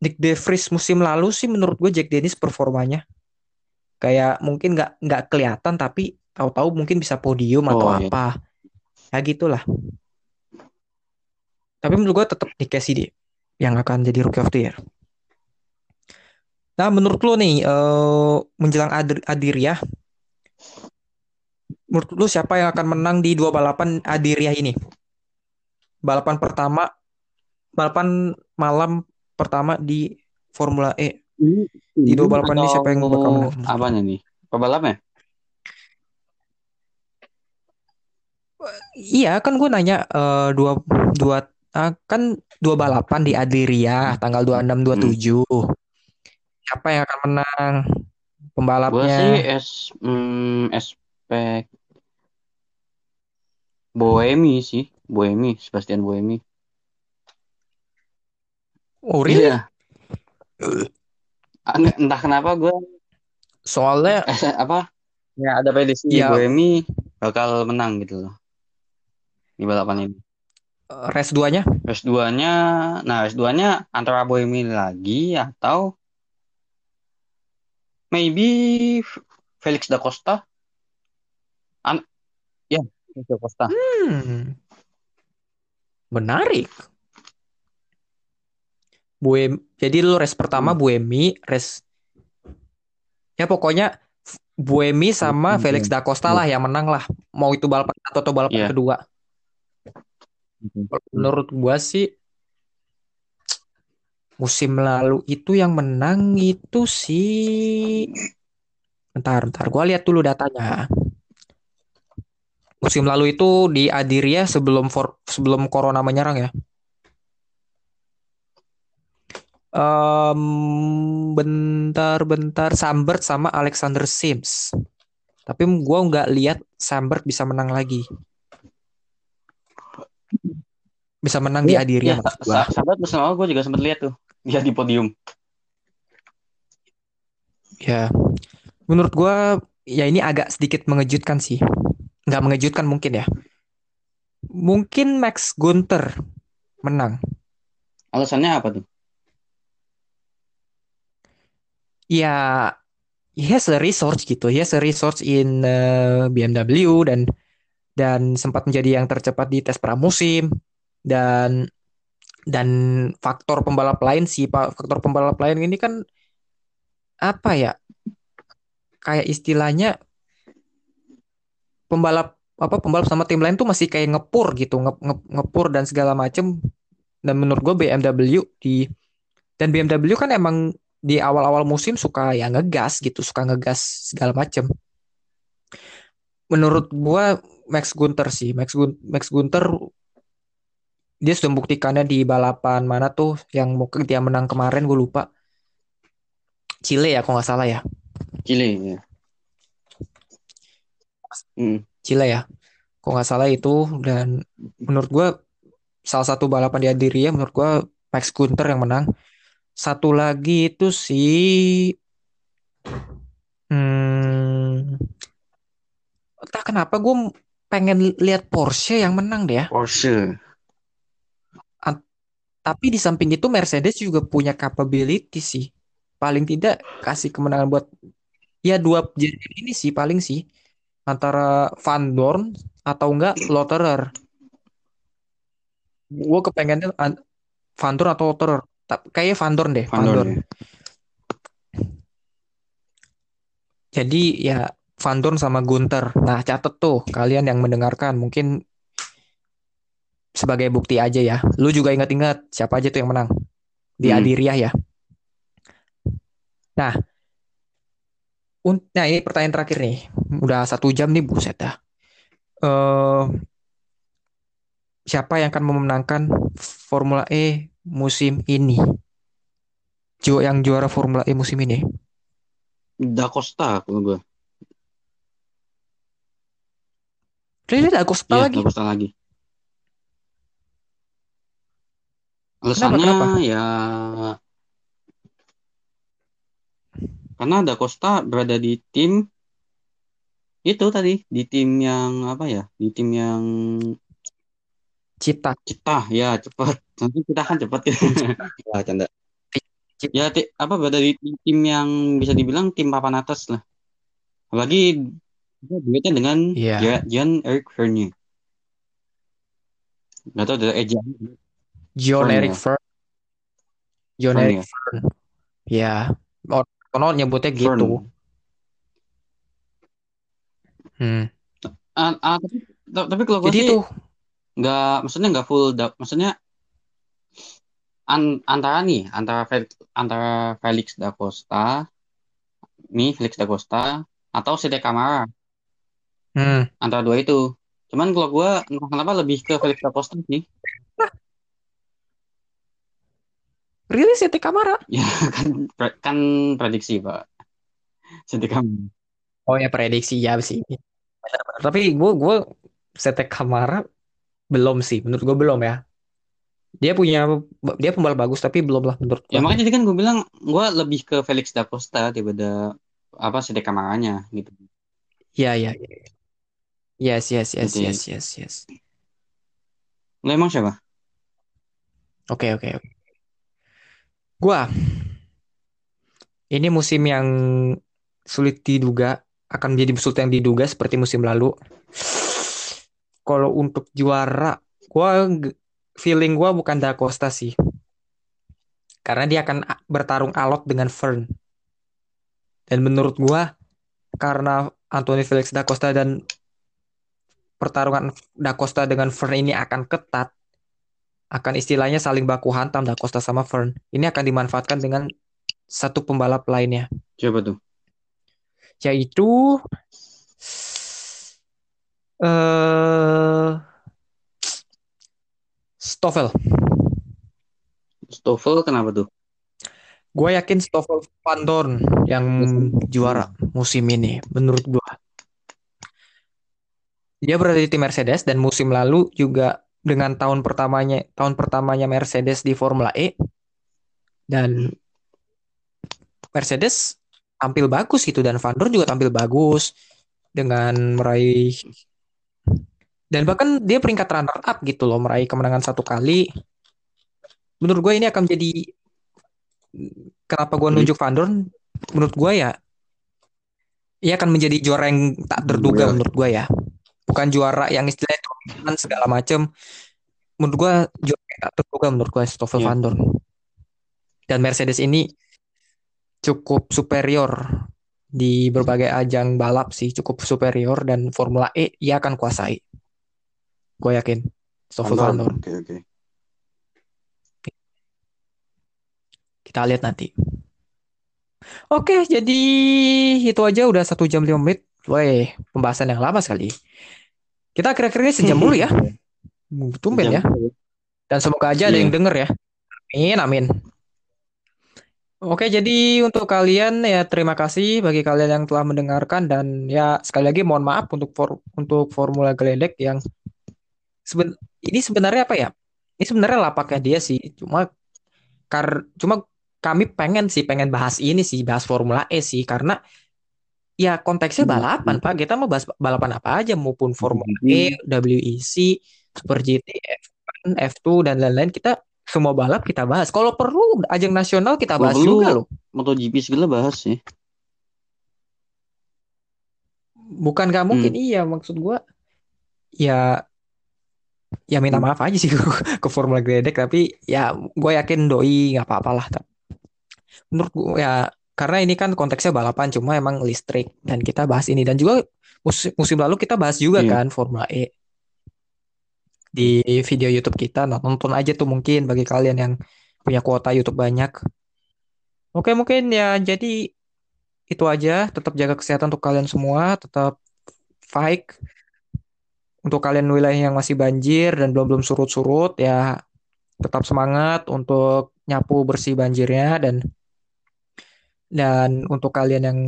Nick De musim lalu sih menurut gue Jack Dennis performanya kayak mungkin nggak nggak kelihatan tapi tahu-tahu mungkin bisa podium atau Oh, iya. apa. Ya gitulah. Tapi menurut gue tetap Nick Cassidy yang akan jadi Rookie of the Year. Nah, menurut lo nih eh, menjelang Adir Adiriah, menurut lo siapa yang akan menang di dua balapan Adiriah ini? Balapan pertama, balapan malam pertama di Formula E. Di dua balapan ini siapa yang bakal Atau menang? apanya nih? Pebalapnya? Iya, kan gue nanya eh, dua dua ah, kan dua balapan di Adiriah tanggal 26 27. Siapa yang akan menang? Gua Pembalapnya. sih es hmm, expect Boemi sih, Boemi, Sebastian Boemi. Oh, really? Iya. Ah, Entah kenapa gue Soalnya eh, apa? Ya ada prediksi Ya. Boemi bakal menang gitu loh di balapan ini. eh, race 2-nya Race 2-nya, nah race 2-nya antara Boemi lagi atau maybe Felix da Costa. An ya, Felix da Costa. Hmm. Menarik. Buem jadi lu race pertama Hmm. Buemi, race ya pokoknya Buemi sama Hmm, Felix da Costa lah yang menang lah. Mau itu balapan satu atau balapan Iya. kedua. Menurut gua sih musim lalu itu yang menang itu sih Bentar, bentar. Gua lihat dulu datanya. Musim lalu itu di Adiria sebelum for, sebelum corona menyerang ya. Em, bentar, bentar. Sambert sama Alexander Sims. Tapi gua nggak lihat Sambert bisa menang lagi. Bisa menang di Iya, Adiria iya, maksud gua. sahabat lalu gue juga sempat lihat tuh dia di podium. Ya, menurut gua ya ini agak sedikit mengejutkan sih. Nggak mengejutkan mungkin ya. Mungkin Max Gunter menang. Alasannya apa tuh? Ya, he has a resource gitu. He has a resource in eh, BMW dan dan sempat menjadi yang tercepat di tes pramusim dan dan faktor pembalap lain sih Pak. Faktor pembalap lain ini kan apa ya? Kayak istilahnya pembalap apa pembalap sama tim lain tuh masih kayak ngepur gitu, nge, nge- ngepur dan segala macem. Dan menurut gue BMW di dan BMW kan emang di awal-awal musim suka ya ngegas gitu, suka ngegas segala macem. Menurut gua Max Gunter sih, Max Gun Max Gunter dia sudah membuktikannya di balapan mana tuh yang mungkin dia menang kemarin gue lupa. Chile ya, kalau nggak salah ya. Chile ya. Hmm. Chile ya. Kalau nggak salah itu dan menurut gua salah satu balapan di Adiria menurut gua Max Gunter yang menang. Satu lagi itu si hmm, entah kenapa gue pengen lihat Porsche yang menang deh ya. Porsche. Tapi di samping itu Mercedes juga punya capability sih. Paling tidak kasih kemenangan buat ya dua jadi ini sih paling sih antara Van Dorn atau enggak Lotterer. Gue kepengennya an- Van Dorn atau Lotterer. Kayaknya Van Dorn deh, Van Van Dorn Dorn. ya. Jadi ya Van Dorn sama Gunter. Nah, catet tuh kalian yang mendengarkan mungkin sebagai bukti aja ya. Lu juga ingat-ingat siapa aja tuh yang menang di Hmm. Adiriah ya. Nah, nah ini pertanyaan terakhir nih. Udah satu jam nih buset dah. Eh, siapa yang akan memenangkan Formula E musim ini? Jo yang juara Formula E musim ini? Da Costa kalau gue. Really ada Costa Iya, lagi. Da Costa lagi. Kenapa, Alasannya kenapa? ya karena Da Costa berada di tim itu tadi di tim yang apa ya di tim yang Cita. cita ya cepat nanti kita kan cepat ya canda ya ti- apa berada di tim yang bisa dibilang tim papan atas lah apalagi dia duetnya dengan. Ja- Jan Eric Vergne nggak tahu dari Eja John Fern Eric ya? Fern. John Fern Eric ya Fern. Ya. Oh, konon nyebutnya Fern gitu. Hmm. Ah, ah, tapi, tapi kalau gue Jadi sih itu nggak maksudnya nggak full da- maksudnya an- antara nih antara Felix, antara Felix da Costa nih Felix da Costa atau Sede Camara hmm. antara dua itu cuman kalau gue entah kenapa lebih ke Felix da Costa sih Really Sete Kamara? ya kan pre- kan prediksi pak Sede Camara Oh ya prediksi ya sih. Tapi gue gue Sete Kamara belum sih. Menurut gue belum ya. Dia punya dia pembalap bagus tapi belum lah menurut ya gue. makanya tadi kan gue bilang gue lebih ke Felix da Costa daripada apa Sede Camaranya gitu Ya ya. ya. Yes yes yes Jadi- yes yes yes. lo emang siapa Oke oke oke. Gua ini musim yang sulit diduga akan menjadi sulit yang diduga seperti musim lalu. Kalau untuk juara, gua feeling gua bukan Da Costa sih. Karena dia akan bertarung alot dengan Fern. Dan menurut gua karena Anthony Felix Da Costa dan pertarungan Da Costa dengan Fern ini akan ketat, akan istilahnya saling baku hantam Da Costa sama Fern. Ini akan dimanfaatkan dengan satu pembalap lainnya, siapa tuh yaitu eh Stoffel. Stoffel kenapa tuh Gue yakin Stoffel Van Dorn yang juara musim ini, menurut gue. Dia berada di tim Mercedes dan musim lalu juga dengan tahun pertamanya tahun pertamanya Mercedes di Formula E. Dan Mercedes tampil bagus gitu dan Van Dorn juga tampil bagus dengan meraih dan bahkan dia peringkat runner up gitu loh meraih kemenangan satu kali. Menurut gue ini akan jadi kenapa gue nunjuk Van Dorn? Menurut gue ya ia akan menjadi juara yang tak terduga Iya. menurut gue ya. Bukan juara yang istilahnya dominan segala macam menurut juara yang tak terduga menurut gue Stoffel Iya. Van Dorn. Dan Mercedes ini cukup superior di berbagai ajang balap sih cukup superior dan Formula E ia akan kuasai. Gue yakin Stoffel Van Dorn. Oke oke. kita lihat nanti. Oke jadi itu aja. Udah satu jam lima menit. Weh, pembahasan yang lama sekali kita kira-kira sejam dulu ya. Tumben ya. dan semoga aja ada Iya. yang denger ya. Amin amin. Oke, jadi untuk kalian ya terima kasih bagi kalian yang telah mendengarkan. Dan ya sekali lagi mohon maaf untuk for- untuk formula geledek yang seben ini sebenarnya apa ya? Ini sebenarnya lapaknya dia sih, cuma kar cuma kami pengen sih pengen bahas ini sih, bahas Formula E sih. Karena ya konteksnya Hmm. balapan, Pak. Kita mau bahas balapan apa aja maupun Formula E, WEC, Super GT, F1, F2 dan lain-lain kita semua balap kita bahas. Kalau perlu ajang nasional kita bahas perlu, juga loh. MotoGP segala bahas sih. Bukan nggak mungkin iya maksud gua ya ya minta Hmm. maaf aja sih ke, ke Formula Gledek tapi ya gue yakin doi nggak apa-apa lah. Menurut gue ya karena ini kan konteksnya balapan cuma emang listrik dan kita bahas ini. Dan juga musim, musim lalu kita bahas juga Iya. kan Formula E. Di video YouTube kita. Nah, nonton aja tuh mungkin bagi kalian yang punya kuota YouTube banyak. Oke mungkin ya jadi itu aja. Tetap jaga kesehatan untuk kalian semua. Tetap fight untuk kalian wilayah yang masih banjir dan belum belum surut-surut ya. Tetap semangat untuk nyapu bersih banjirnya dan dan untuk kalian yang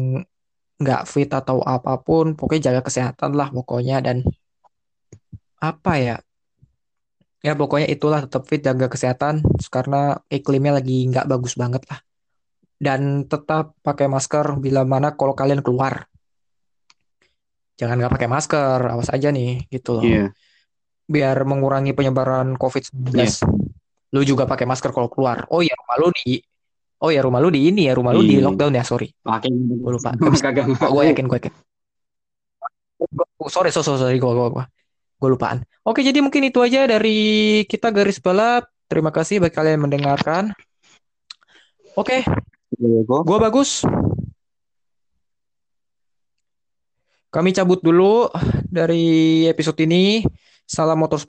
nggak fit atau apa pun pokoknya jaga kesehatan lah pokoknya. Dan apa ya? Ya pokoknya itulah tetap fit jaga kesehatan. Karena iklimnya lagi nggak bagus banget lah. Dan tetap pakai masker bila mana kalau kalian keluar. Jangan nggak pakai masker awas aja nih gitu loh. Iya. biar mengurangi penyebaran COVID-19 Iya. lu juga pakai masker kalau keluar. Oh ya rumah lu di oh ya rumah lu di ini ya rumah lu di Iya. lockdown ya sorry Pakai gue lupa kagak Oh, gue yakin, gue yakin. Oh, sorry, sorry, sorry, sorry, gue, gue, gue, gue lupaan. Oke, jadi mungkin itu aja dari kita garis balap. Terima kasih bagi kalian yang mendengarkan. Oke, gue bagus. Kami cabut dulu dari episode ini. Salam motorsport.